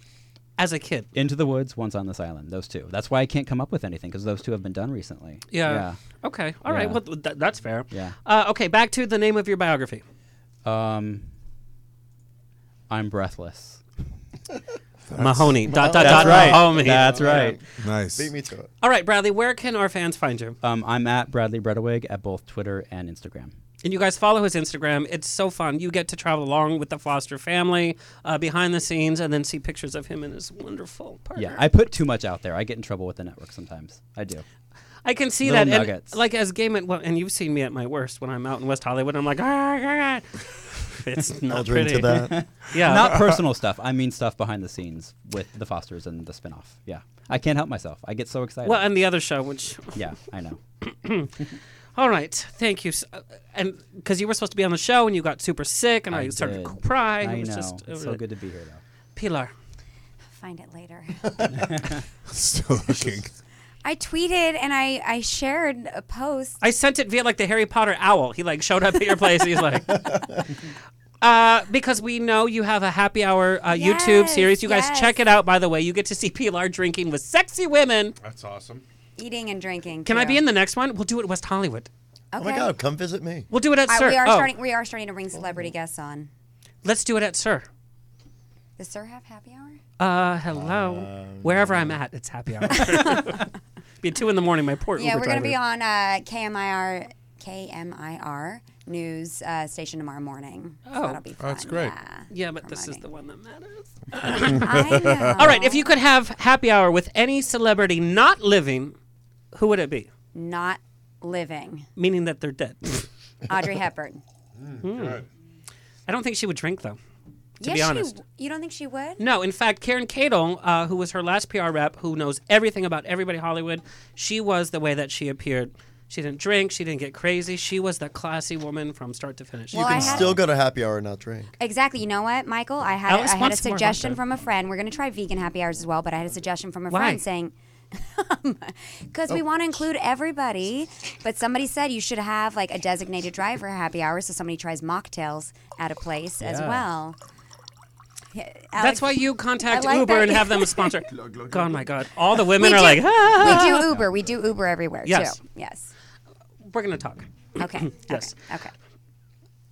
as a kid? Into the Woods, Once on this Island. Those two. That's why I can't come up with anything because those two have been done recently. Yeah. Okay. All right. Yeah. Well, th- that's fair. Yeah. Uh, okay. Back to the name of your biography. Um, I'm breathless. Mahoney. Dot, dot, That's dot, right. Mahoney. That's right. Nice. Beat me to it. All right, Bradley. Where can our fans find you? Um, I'm at Bradley Bredeweg at both Twitter and Instagram. And you guys follow his Instagram. It's so fun. You get to travel along with the Foster family uh, behind the scenes and then see pictures of him and his wonderful partner. Yeah, I put too much out there. I get in trouble with the network sometimes. I do. I can see Little that. And, like as gay men, well, and you've seen me at my worst when I'm out in West Hollywood. I'm like, ah, ah, ah." it's not I'll drink to that. yeah, Not personal stuff. I mean stuff behind the scenes with the Fosters and the spinoff. Yeah. I can't help myself. I get so excited. Well, and the other show, which yeah, I know. All right, thank you. S- uh, And because you were supposed to be on the show and you got super sick, and I, started did. to cry. I it was know. just it it's was so good to be here, though. Pilar. Find it later. Still looking. I tweeted and I, I shared a post. I sent it via like the Harry Potter owl. He like showed up at your place. He's like, uh, because we know you have a happy hour uh, YouTube series. You guys yes. check it out. By the way, you get to see Pilar drinking with sexy women. That's awesome. Eating and drinking. Can I be in the next one? We'll do it at West Hollywood. Oh my God, come visit me. We'll do it at Uh, Sir. we are oh, starting. We are starting to bring celebrity guests on. let's do it at Sir. Does Sir have happy hour? Uh, hello. Wherever I'm at, it's happy hour. be two in the morning. My poor yeah, Uber we're going to be on uh, KMIR KMIR news uh, station tomorrow morning. So Oh. that'll be Oh, fun. that's great. Yeah. Yeah, but this is the one that matters. I know. All right, if you could have happy hour with any celebrity not living, who would it be? Not living. Meaning that they're dead. Audrey Hepburn. I don't think she would drink though. To yes, be honest. She, w- you don't think she would? No, in fact, Karen Cadle, uh, who was her last PR rep, who knows everything about everybody Hollywood, she was the way that she appeared. She didn't drink. She didn't get crazy. She was the classy woman from start to finish. You can had- still go to happy hour and not drink. Exactly. You know what, Michael? I had Alice I had a suggestion from a friend. We're going to try vegan happy hours as well, but I had a suggestion from a Why? friend saying because we want to include everybody, but somebody said you should have like a designated driver happy hour so somebody tries mocktails at a place as well. Yeah, That's why you contact like Uber that. and have them sponsor. oh my God! All the women we are do, like, ah. we do Uber. We do Uber everywhere Yes. too. Yes. We're gonna talk. Okay. Yes. Okay. okay.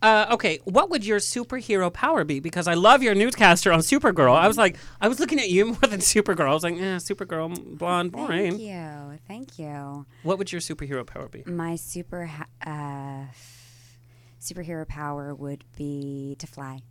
Uh, okay, what would your superhero power be? Because I love your newscaster on Supergirl. I was like, I was looking at you more than Supergirl. I was like, eh, Supergirl, blonde, boring. Thank you. Thank you. What would your superhero power be? My super. Uh, superhero power would be to fly.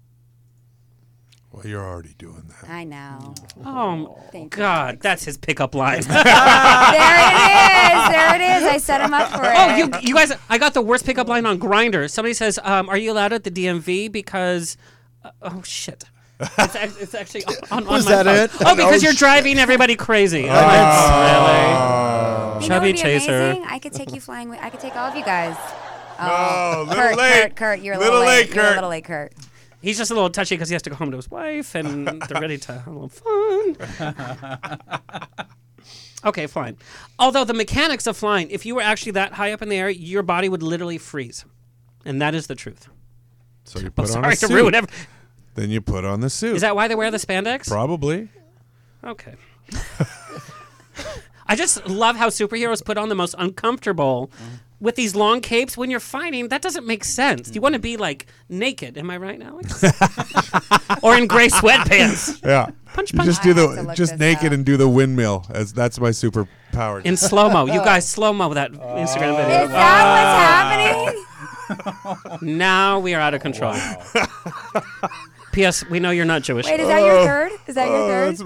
Well, you're already doing that. I know. Oh, Thank you, God, that's his pickup line. there it is. There it is. I set him up for it. Oh, you, you guys! I got the worst pickup line on Grindr. Somebody says, um, "Are you allowed at the DMV?" Because, uh, oh shit, it's, ac- it's actually on, on Was my that phone. it? Oh, because Oh, you're shit. driving everybody crazy. Oh, You know really what chubby would be chaser. amazing? I could take you flying. With, I could take all of you guys. No, Oh, little Kurt, late. Kurt, Kurt, you're a Little little, late, late. You're a Kurt. little late, Kurt. He's just a little touchy because he has to go home to his wife, and they're ready to have a little fun. okay, fine. Although the mechanics of flying, if you were actually that high up in the air, your body would literally freeze, and that is the truth. So you I'm put on sorry a to suit. ruin every- Then you put on the suit. Is that why they wear the spandex? Probably. Okay. I just love how superheroes put on the most uncomfortable mm. With these long capes when you're fighting. That doesn't make sense. You want to be like naked, am I right, Alex? or in gray sweatpants. Yeah. Punch, You punch. just do I have to the look just this naked up. and do the windmill. As that's my superpower. In slow mo. You guys slow mo that Instagram video. Is that what's happening? Now we are out of control. P.S. We know you're not Jewish. Wait, is that your third? Is that your oh, third? that's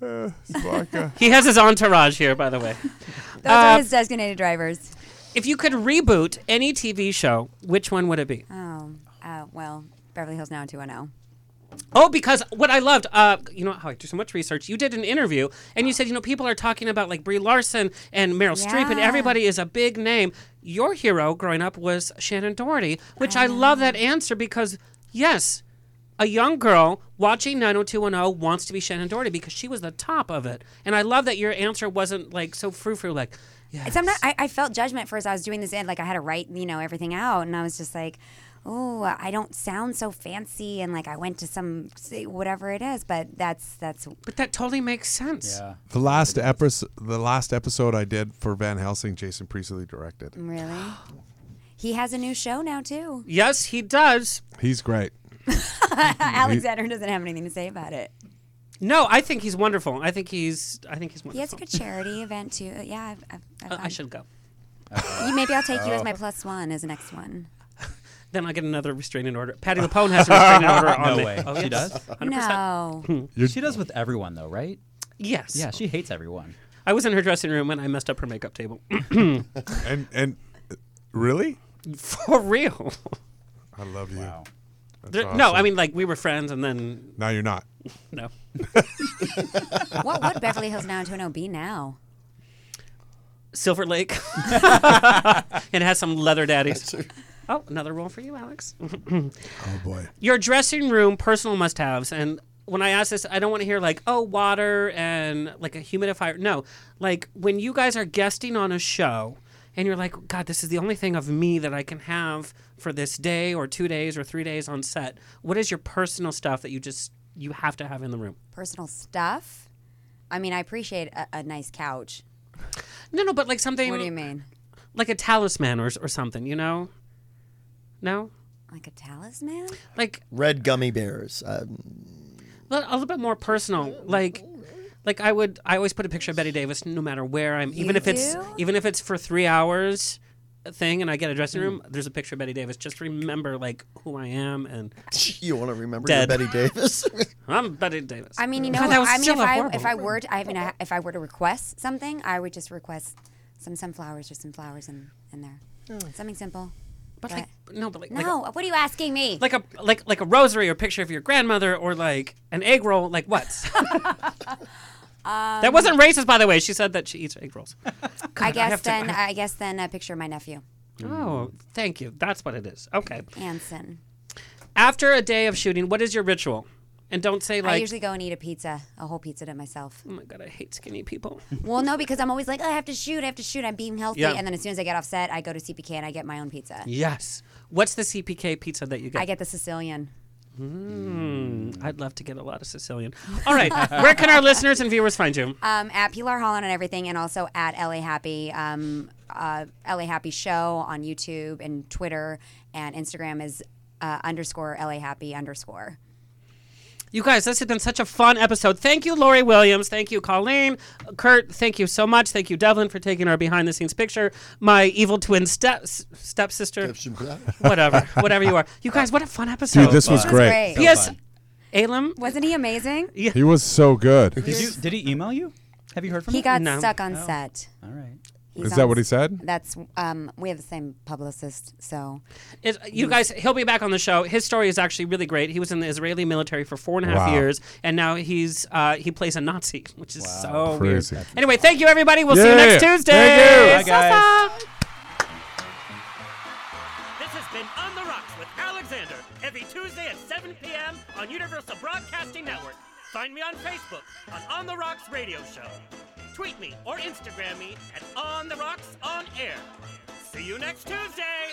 my uh, it's vodka. He has his entourage here, by the way. Those Uh, are his designated drivers. If you could reboot any TV show, which one would it be? Oh, uh, well, Beverly Hills 90210. Oh, because what I loved, uh, you know how I do so much research. You did an interview, and you said, you know, people are talking about like Brie Larson and Meryl Streep, and everybody is a big name. Your hero growing up was Shannen Doherty, which I, love that answer because yes, a young girl watching 90210 wants to be Shannen Doherty because she was the top of it, and I love that your answer wasn't like so frou frou, like. Yeah. Sometimes I, I felt judgment first. I was doing this, and like I had to write, you know, everything out, and I was just like, "Oh, I don't sound so fancy," and like I went to some whatever it is, but that's that's. But that totally makes sense. Yeah. The last episode, the last episode I did for Van Helsing, Jason Priestley directed. Really, he has a new show now too. Yes, he does. He's great. Alexander doesn't have anything to say about it. No, I think he's wonderful. I think he's. I think he's wonderful. He has a good charity event too. Uh, Yeah, I've, I've, I've Uh, I gone. should go. You, maybe I'll take you Oh. as my plus one as the next one. Then I'll get another restraining order. Patti LuPone has a restraining order on No me. way. Oh, She yes. does? 100%. No. she does with everyone though, right? Yes. Yeah, she hates everyone. I was in her dressing room when I messed up her makeup table. and and really, For real. I love you. Wow. That's There- No, I mean like we were friends and then now you're not. no. what would Beverly Hills 90210 be now? Silver Lake. it has some leather daddies. Oh, another role for you, Alex. Oh boy. Your dressing room personal must-haves, and when I ask this, I don't want to hear like, oh, water and like a humidifier. No, like when you guys are guesting on a show, and you're like, God, this is the only thing of me that I can have for this day or two days or three days on set. What is your personal stuff that you just you have to have in the room? Personal stuff? I mean, I appreciate a, a nice couch. No, no, but like something. What do you mean? Like a talisman or or something, you know? No, Like a talisman? like Red gummy bears. Um, a little bit more personal like like i would i always put a picture of Bette Davis no matter where i'm even You if it's do? even if it's for three hours thing and i get a dressing Hmm. room there's a picture of Bette Davis just remember like who i am and you want to remember Dead. Bette Davis? i'm Bette Davis I mean, you know, God, that was I mean, still if I horrible. if I were to, I mean, I- if I were to request something, I would just request some sunflowers or some flowers in in there, something simple. but like no but like like no, what are you asking me? like a like like a rosary or picture of your grandmother or like an egg roll like what that um, wasn't racist by the way she said that she eats egg rolls I guess have to- then I- I, guess then a picture of my nephew, oh thank you that's what it is okay Anson. after a day of shooting what is your ritual and don't say like. I usually go and eat a pizza, a whole pizza to myself. oh my god i hate skinny people well, no, because I'm always like, oh, I have to shoot, I have to shoot. I'm being healthy, Yeah. and then as soon as I get off set, I go to CPK and I get my own pizza. Yes. What's the CPK pizza that you get? I get the Sicilian. Mm, I'd love to get a lot of Sicilian. All right. Where can our listeners and viewers find you? Um, at Pilar Holland and everything, and also at LA Happy, um, uh, LA Happy Show on YouTube and Twitter, and Instagram is uh, underscore LA Happy underscore. You guys, this has been such a fun episode. Thank you, Lori Williams. Thank you, Colleen. Kurt, thank you so much. Thank you, Devlin, for taking our behind the scenes picture. My evil twin step stepsister. whatever. Whatever you are. You guys, what a fun episode. Dude, this was This was great. great. P.S. Alem. Wasn't he amazing? Yeah. He was so good. Did you did he email you? Have you heard from He him? He got No. stuck on Oh. set. All right. He's Is that what he said? That's um. We have the same publicist, so Is, you guys, he'll be back on the show. His story is actually really great. He was in the Israeli military for four and a half Wow. years, and now he's uh, he plays a Nazi, which is so Crazy. weird. Anyway, thank you, everybody. We'll see you Yeah. next Tuesday. Thank you. Bye, guys. Sa-sa. This has been On the Rocks with Alexander, every Tuesday at 7 p.m. on Universal Broadcasting Network. Find me on Facebook on On the Rocks Radio Show. Tweet me or Instagram me at On the Rocks On Air. See you next Tuesday!